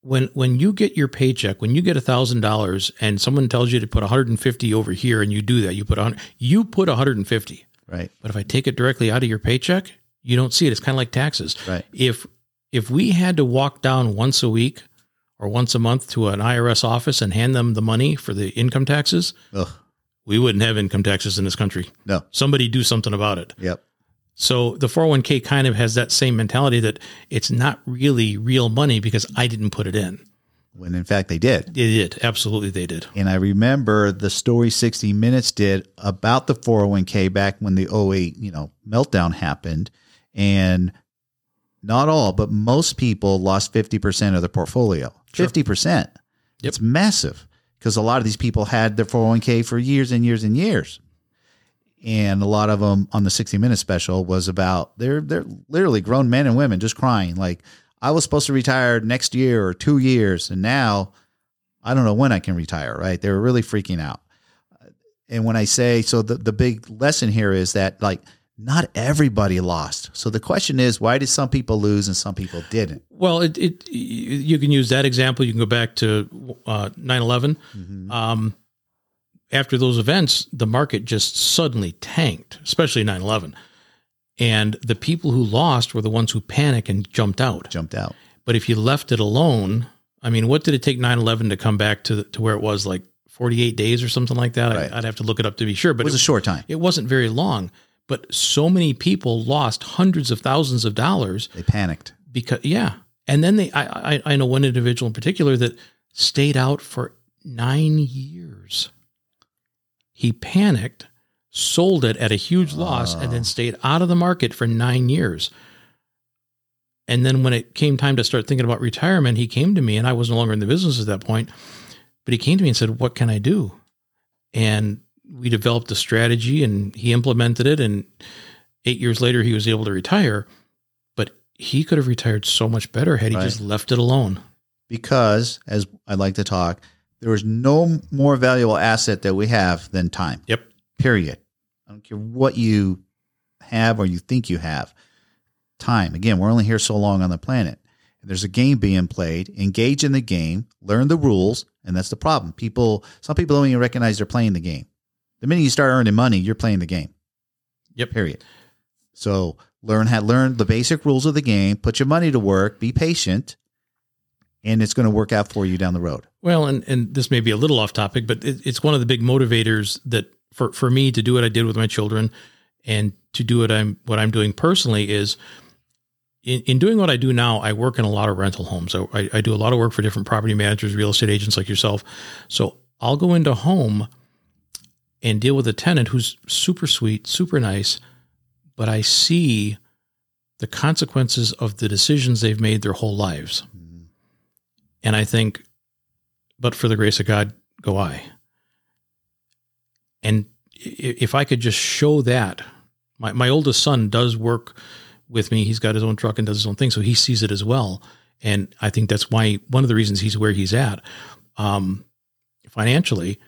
When when you get your paycheck, when you get a thousand dollars, and someone tells you to put 150 over here, and you do that, you put on you put 150. Right. But if I take it directly out of your paycheck, you don't see it. It's kind of like taxes. Right. If if we had to walk down once a week or once a month to an IRS office and hand them the money for the income taxes, Ugh. we wouldn't have income taxes in this country. No. Somebody do something about it. Yep. So the 401k kind of has that same mentality that it's not really real money because I didn't put it in. When in fact they did. They did. Absolutely, they did. And I remember the story 60 Minutes did about the 401k back when the 08, you know, meltdown happened. And not all, but most people lost 50% of their portfolio. 50%. It's massive because a lot of these people had their 401k for years and years and years. And a lot of them on the 60 Minutes special was about they're they're literally grown men and women just crying like I was supposed to retire next year or 2 years and now I don't know when I can retire, right? They were really freaking out. And when I say, so the, the big lesson here is that like not everybody lost. So the question is, why did some people lose and some people didn't? Well, it, it you can use that example. You can go back to uh, 9/11. Um, after those events, the market just suddenly tanked, especially 9/11. And the people who lost were the ones who panicked and jumped out. Jumped out. But if you left it alone, I mean, what did it take 9/11 to come back to to where it was like 48 days or something like that? Right. I, would have to look it up to be sure, but It was a short time. it wasn't very long. But so many people lost hundreds of thousands of dollars They panicked. because yeah, and then they I I, I know one individual in particular that stayed out for nine years. He panicked, sold it at a huge loss, and then oh. stayed out of the market for nine years. And then when it came time to start thinking about retirement, he came to me, and I was no longer in the business at that point. But he came to me and said, "What can I do?" And we developed a strategy, and he implemented it. And eight years later, he was able to retire. But he could have retired so much better had he Right. just left it alone. Because, as I like to talk, there is no more valuable asset that we have than time. Yep. Period. I don't care what you have or you think you have. Time. Again, we're only here so long on the planet. There's a game being played. Engage in the game, learn the rules, and that's the problem. People, some people don't even recognize they're playing the game. The minute you start earning money, you're playing the game. Yep. Period. So learn how learn the basic rules of the game. Put your money to work. Be patient, and it's going to work out for you down the road. Well, and and this may be a little off topic, but it, it's one of the big motivators that for for me to do what I did with my children, and to do what I'm what I'm doing personally is. In, in doing what I do now, I work in a lot of rental homes. I, I, I do a lot of work for different property managers, real estate agents like yourself. So I'll go into home and deal with a tenant who's super sweet, super nice, but I see the consequences of the decisions they've made their whole lives. And I think, but for the grace of God, go I. And if I could just show that, my, my oldest son does work with me. He's got his own truck and does his own thing. So he sees it as well. And I think that's why one of the reasons he's where he's at um, financially.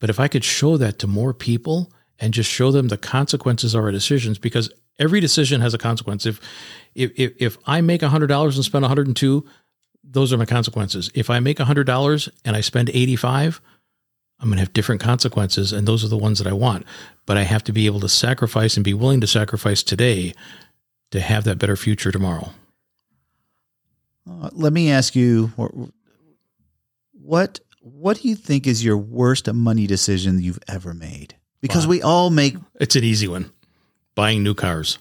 But if I could show that to more people and just show them the consequences of our decisions, because every decision has a consequence. If if if, I make hundred dollars and spend 102, those are my consequences. If I make hundred dollars and I spend 85, I'm going to have different consequences, and those are the ones that I want. But I have to be able to sacrifice and be willing to sacrifice today to have that better future tomorrow. Uh, let me ask you what what do you think is your worst money decision you've ever made? Because Wow. we all make It's an easy one. Buying new cars.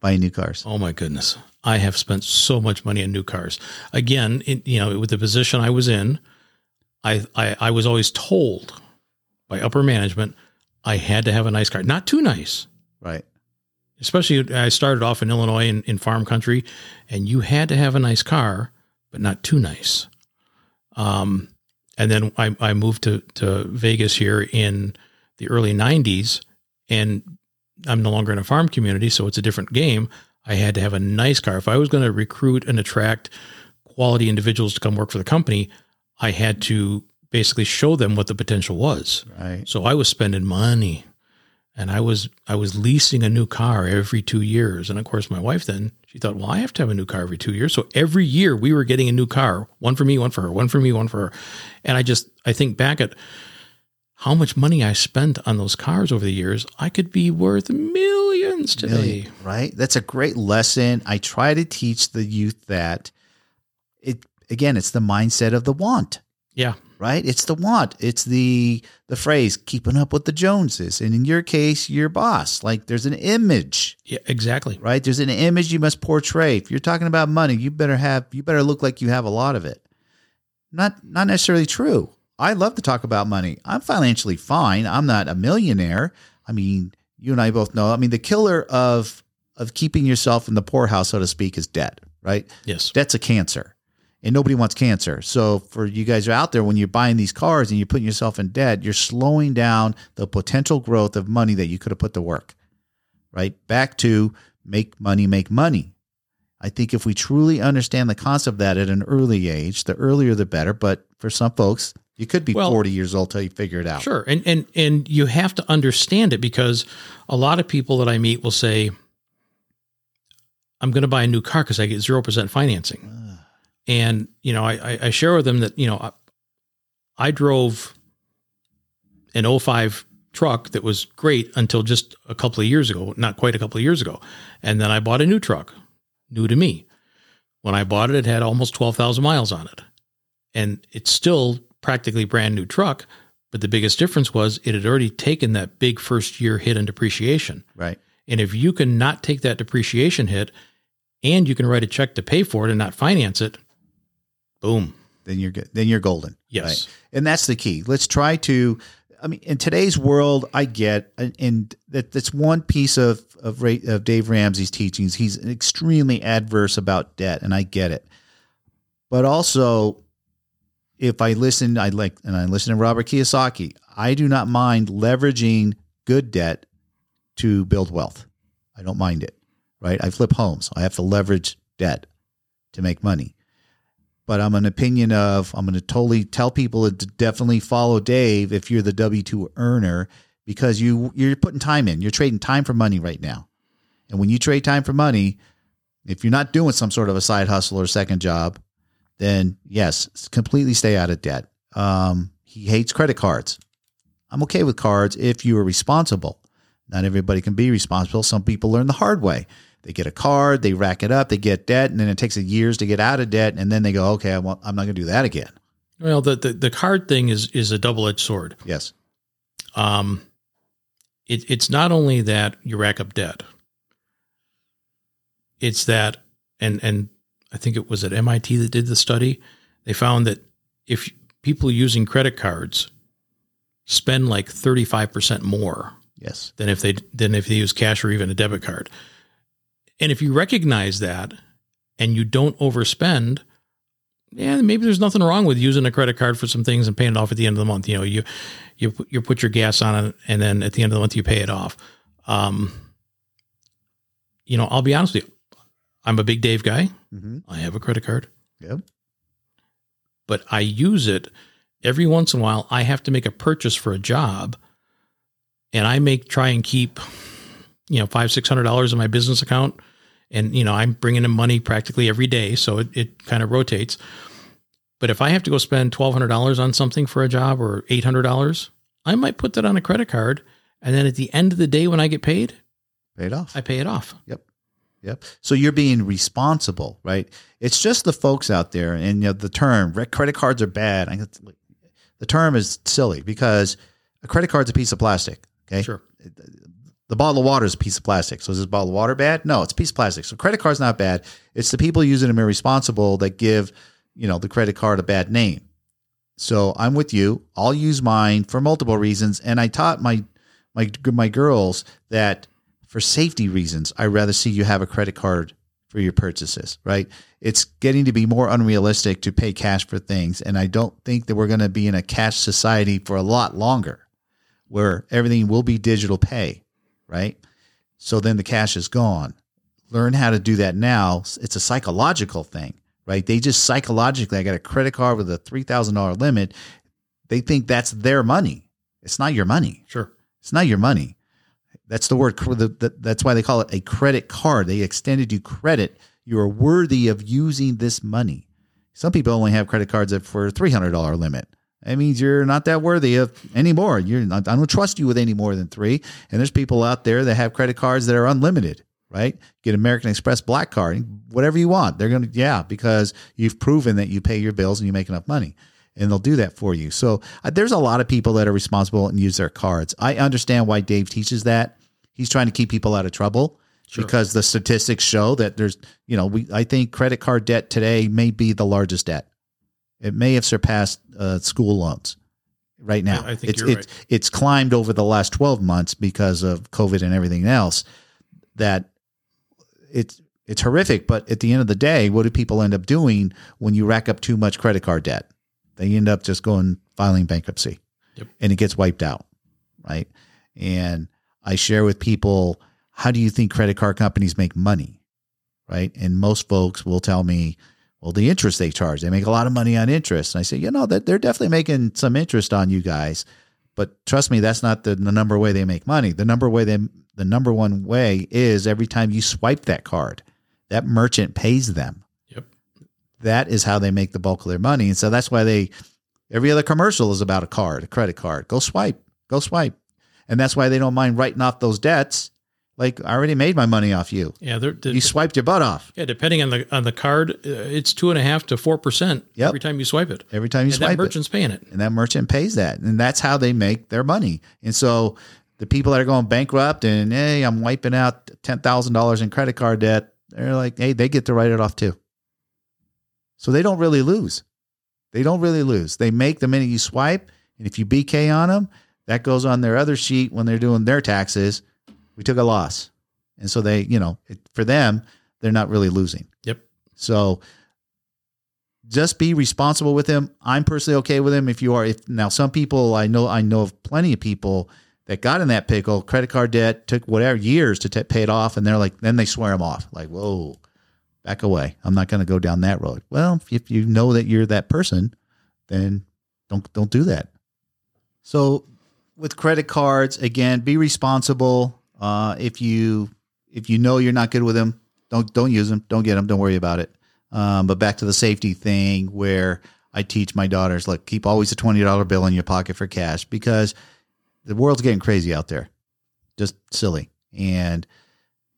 buying new cars. Oh my goodness. I have spent so much money on new cars. Again, it, you know, with the position I was in, I, I I was always told by upper management I had to have a nice car, not too nice. Right. Especially I started off in Illinois in, in farm country, and you had to have a nice car, but not too nice. Um, and then I, I moved to, to Vegas here in the early 90s, and I'm no longer in a farm community, so it's a different game. I had to have a nice car. If I was going to recruit and attract quality individuals to come work for the company, I had to basically show them what the potential was. Right. So I was spending money and I was I was leasing a new car every 2 years. And of course my wife then she thought, "Well, I have to have a new car every 2 years." So every year we were getting a new car, one for me, one for her, one for me, one for her. And I just I think back at how much money I spent on those cars over the years, I could be worth millions today. Million, right? That's a great lesson. I try to teach the youth that it again, it's the mindset of the want, Yeah. Right? It's the want. It's the the phrase keeping up with the Joneses. And in your case, your boss. Like there's an image, Yeah, exactly. right? There's an image you must portray. If you're talking about money, you better have you better look like you have a lot of it. Not not necessarily true. I love to talk about money. I'm financially fine. I'm not a millionaire. I mean, you and I both know. I mean, the killer of of keeping yourself in the poorhouse, so to speak, is debt, right? Yes. Debt's a cancer. And nobody wants cancer. So for you guys out there, when you're buying these cars and you're putting yourself in debt, you're slowing down the potential growth of money that you could have put to work. Right? Back to make money, make money. I think if we truly understand the concept of that at an early age, the earlier the better. But for some folks, you could be Well- 40 years old till you figure it out. Sure. And and and you have to understand it because a lot of people that I meet will say I'm going to buy a new car cuz I get 0% financing. And you know, I I- share with them that, you know, I, I drove an 05 truck that was great until just a couple of years ago, not quite a couple of years ago. And then I bought a new truck, new to me. When I bought it, it had almost 12,000 miles on it. And it's still practically brand new truck, but the biggest difference was it had already taken that big first year hit in depreciation. Right. And if you can not take that depreciation hit and you can write a check to pay for it and not finance it, boom. Then you're good. Then you're golden. Yes. Right? And that's the key. Let's try to. I mean, in today's world, I get, and, and that that's one piece of of, Ray, of Dave Ramsey's teachings. He's extremely adverse about debt, and I get it. But also, if I listen, I like, and I listen to Robert Kiyosaki. I do not mind leveraging good debt to build wealth. I don't mind it. Right? I flip homes. I have to leverage debt to make money but I'm an opinion of I'm going to totally tell people to definitely follow Dave if you're the W two earner because you you're putting time in. You're trading time for money right now, and when you trade time for money, if you're not doing some sort of a side hustle or second job, then yes, completely stay out of debt. Um, he hates credit cards. I'm okay with cards if you are responsible. Not everybody can be responsible. Some people learn the hard way. They get a card, they rack it up, they get debt, and then it takes years to get out of debt, and then they go, "Okay, I want, I'm not going to do that again." Well, the, the, the card thing is, is a double edged sword. Yes, Um, it, it's not only that you rack up debt, it's that, and, and I think it was at MIT that did the study. They found that if people using credit cards spend like 35% more yes, than if they than if they use cash or even a debit card. And if you recognize that and you don't overspend, yeah, maybe there's nothing wrong with using a credit card for some things and paying it off at the end of the month. You know, you you put- you put your gas on it, and then at the end of the month you pay it off. Um, you know, I'll be honest with you. I'm a big Dave guy. mm-hmm. I have a credit card, yep, but I use it every once in a while. I have to make a purchase for a job, and I make try and keep, you know, five six hundred dollars in my business account, and you know I'm bringing in money practically every day, so it, it kind of rotates. But if I have to go spend twelve hundred dollars on something for a job or eight hundred dollars, I might put that on a credit card, and then at the end of the day when I get paid, paid off. I pay it off. Yep. Yep. So you're being responsible, right? It's just the folks out there, and you know the term credit cards are bad. I, the term is silly because a credit card's a piece of plastic. Okay. Sure. The bottle of water is a piece of plastic. So is this bottle of water bad? No, it's a piece of plastic. So credit card's not bad. It's the people using them irresponsible that give, you know, the credit card a bad name. So I'm with you. I'll use mine for multiple reasons, and I taught my my my girls that for safety reasons, I rather see you have a credit card for your purchases. Right? It's getting to be more unrealistic to pay cash for things, and I don't think that we're going to be in a cash society for a lot longer, where everything will be digital pay. Right? So then the cash is gone. Learn how to do that now. It's a psychological thing right? They just psychologically, I got a credit card with a $3,000 limit. They think that's their money. It's not your money. Sure. It's not your money. That's the word. That's why they call it a credit card. They extended you credit. You are worthy of using this money. Some people only have credit cards for a $300 limit. That means you're not that worthy of anymore. You're not, I don't trust you with any more than three. And there's people out there that have credit cards that are unlimited right? Get American Express Black Card, whatever you want. They're going to, yeah, because you've proven that you pay your bills and you make enough money. And they'll do that for you. So uh, there's a lot of people that are responsible and use their cards. I understand why Dave teaches that. He's trying to keep people out of trouble sure. because the statistics show that there's, you know, we I think credit card debt today may be the largest debt. It may have surpassed uh, school loans right now. I, I think it's, it's, right. it's climbed over the last 12 months because of COVID and everything else. That it's it's horrific. But at the end of the day, what do people end up doing when you rack up too much credit card debt? They end up just going filing bankruptcy, yep. and it gets wiped out, right? And I share with people, how do you think credit card companies make money, right? And most folks will tell me, well, the interest they charge, they make a lot of money on interest. And I say, you know, they're definitely making some interest on you guys, but trust me, that's not the, the number way they make money. The number way they the number one way is every time you swipe that card, that merchant pays them. Yep. That is how they make the bulk of their money. And so that's why they every other commercial is about a card, a credit card. Go swipe, go swipe. And that's why they don't mind writing off those debts. Like I already made my money off you. Yeah, they're, they're, you swiped your butt off. Yeah, depending on the on the card, uh, it's two and a half to four percent yep. every time you swipe it. Every time you and swipe that merchant's it. paying it, and that merchant pays that, and that's how they make their money. And so the people that are going bankrupt and hey, I'm wiping out ten thousand dollars in credit card debt. They're like, hey, they get to write it off too. So they don't really lose. They don't really lose. They make the minute you swipe, and if you BK on them, that goes on their other sheet when they're doing their taxes. We took a loss, and so they, you know, it, for them, they're not really losing. Yep. So just be responsible with them. I'm personally okay with them. If you are, if now some people I know, I know of plenty of people that got in that pickle, credit card debt took whatever years to t- pay it off, and they're like, then they swear them off, like, whoa, back away. I'm not going to go down that road. Well, if you know that you're that person, then don't don't do that. So with credit cards, again, be responsible. Uh, if you if you know you're not good with them, don't don't use them. Don't get them. Don't worry about it. Um, but back to the safety thing, where I teach my daughters, look, keep always a twenty dollar bill in your pocket for cash because the world's getting crazy out there, just silly, and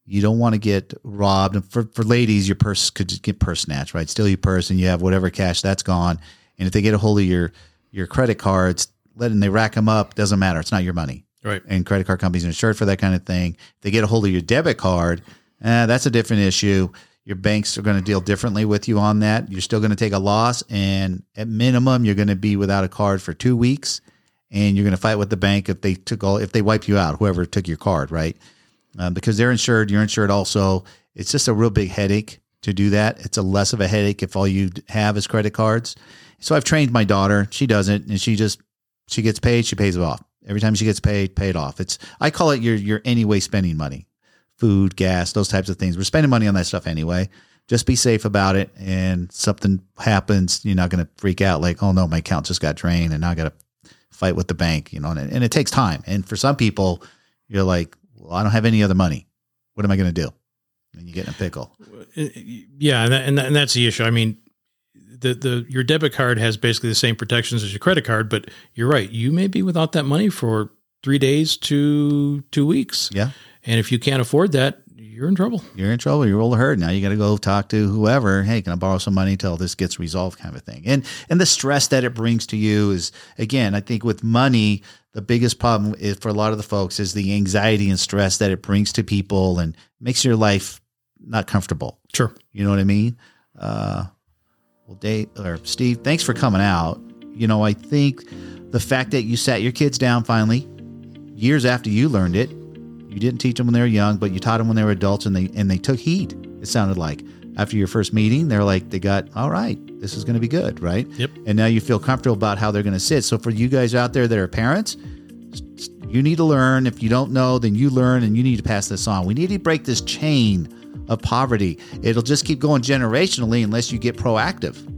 you don't want to get robbed. And for, for ladies, your purse could get purse snatched, right? Steal your purse, and you have whatever cash that's gone. And if they get a hold of your your credit cards, letting they rack them up, doesn't matter. It's not your money, right? And credit card companies are insured for that kind of thing. They get a hold of your debit card, eh, that's a different issue. Your banks are going to deal differently with you on that. You're still going to take a loss, and at minimum, you're going to be without a card for two weeks and you're going to fight with the bank if they took all if they wiped you out, whoever took your card, right? Um, because they're insured, you're insured also. It's just a real big headache to do that. It's a less of a headache if all you have is credit cards. So I've trained my daughter. She doesn't, and she just she gets paid, she pays it off. Every time she gets paid, paid off. It's I call it your your anyway spending money, food, gas, those types of things. We're spending money on that stuff anyway. Just be safe about it, and something happens, you're not going to freak out like, oh no, my account just got drained, and now I got to fight with the bank, you know, and, and it takes time. And for some people, you're like, well, I don't have any other money. What am I going to do? And you get in a pickle. Yeah, and, that, and, that, and that's the issue. I mean, the the your debit card has basically the same protections as your credit card, but you're right. You may be without that money for three days to two weeks. Yeah, and if you can't afford that, you're in trouble. You're in trouble. You're all the hurt. Now you got to go talk to whoever. Hey, can I borrow some money until this gets resolved, kind of thing. And and the stress that it brings to you is again, I think with money, the biggest problem is for a lot of the folks is the anxiety and stress that it brings to people and makes your life not comfortable. Sure. You know what I mean? Uh, well, Dave or Steve, thanks for coming out. you know, I think the fact that you sat your kids down finally, years after you learned it, you didn't teach them when they were young, but you taught them when they were adults, and they and they took heed. It sounded like after your first meeting, they're like they got all right. This is going to be good, right? Yep. And now you feel comfortable about how they're going to sit. So for you guys out there that are parents, you need to learn. If you don't know, then you learn, and you need to pass this on. We need to break this chain of poverty. It'll just keep going generationally unless you get proactive.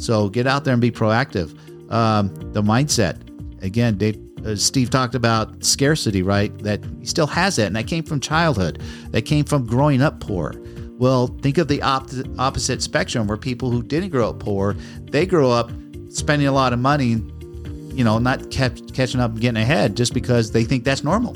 So get out there and be proactive. Um, the mindset, again, Dave, uh, Steve talked about scarcity, right? That he still has that, and that came from childhood. That came from growing up poor. Well, think of the op- opposite spectrum where people who didn't grow up poor, they grow up spending a lot of money, you know, not kept, catching up and getting ahead just because they think that's normal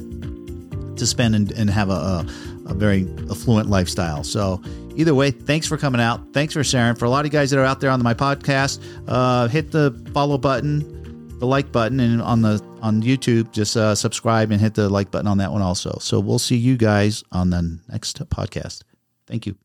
to spend and, and have a, a, a very affluent lifestyle. So either way, thanks for coming out. Thanks for sharing. For a lot of you guys that are out there on my podcast, uh, hit the follow button, the like button, and on the on YouTube, just uh, subscribe and hit the like button on that one also. So we'll see you guys on the next podcast. Thank you.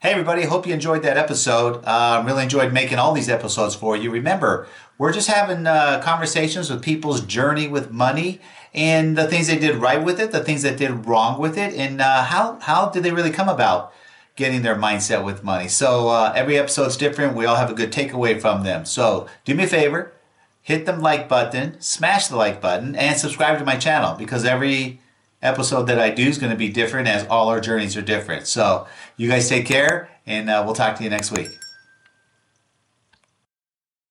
Hey, everybody. Hope you enjoyed that episode. Uh, really enjoyed making all these episodes for you. Remember, we're just having uh, conversations with people's journey with money and the things they did right with it, the things that did wrong with it, and uh, how, how did they really come about getting their mindset with money. So uh, every episode's different. We all have a good takeaway from them. So do me a favor, hit the like button, smash the like button, and subscribe to my channel because every episode that I do is going to be different as all our journeys are different. So you guys take care, and uh, we'll talk to you next week.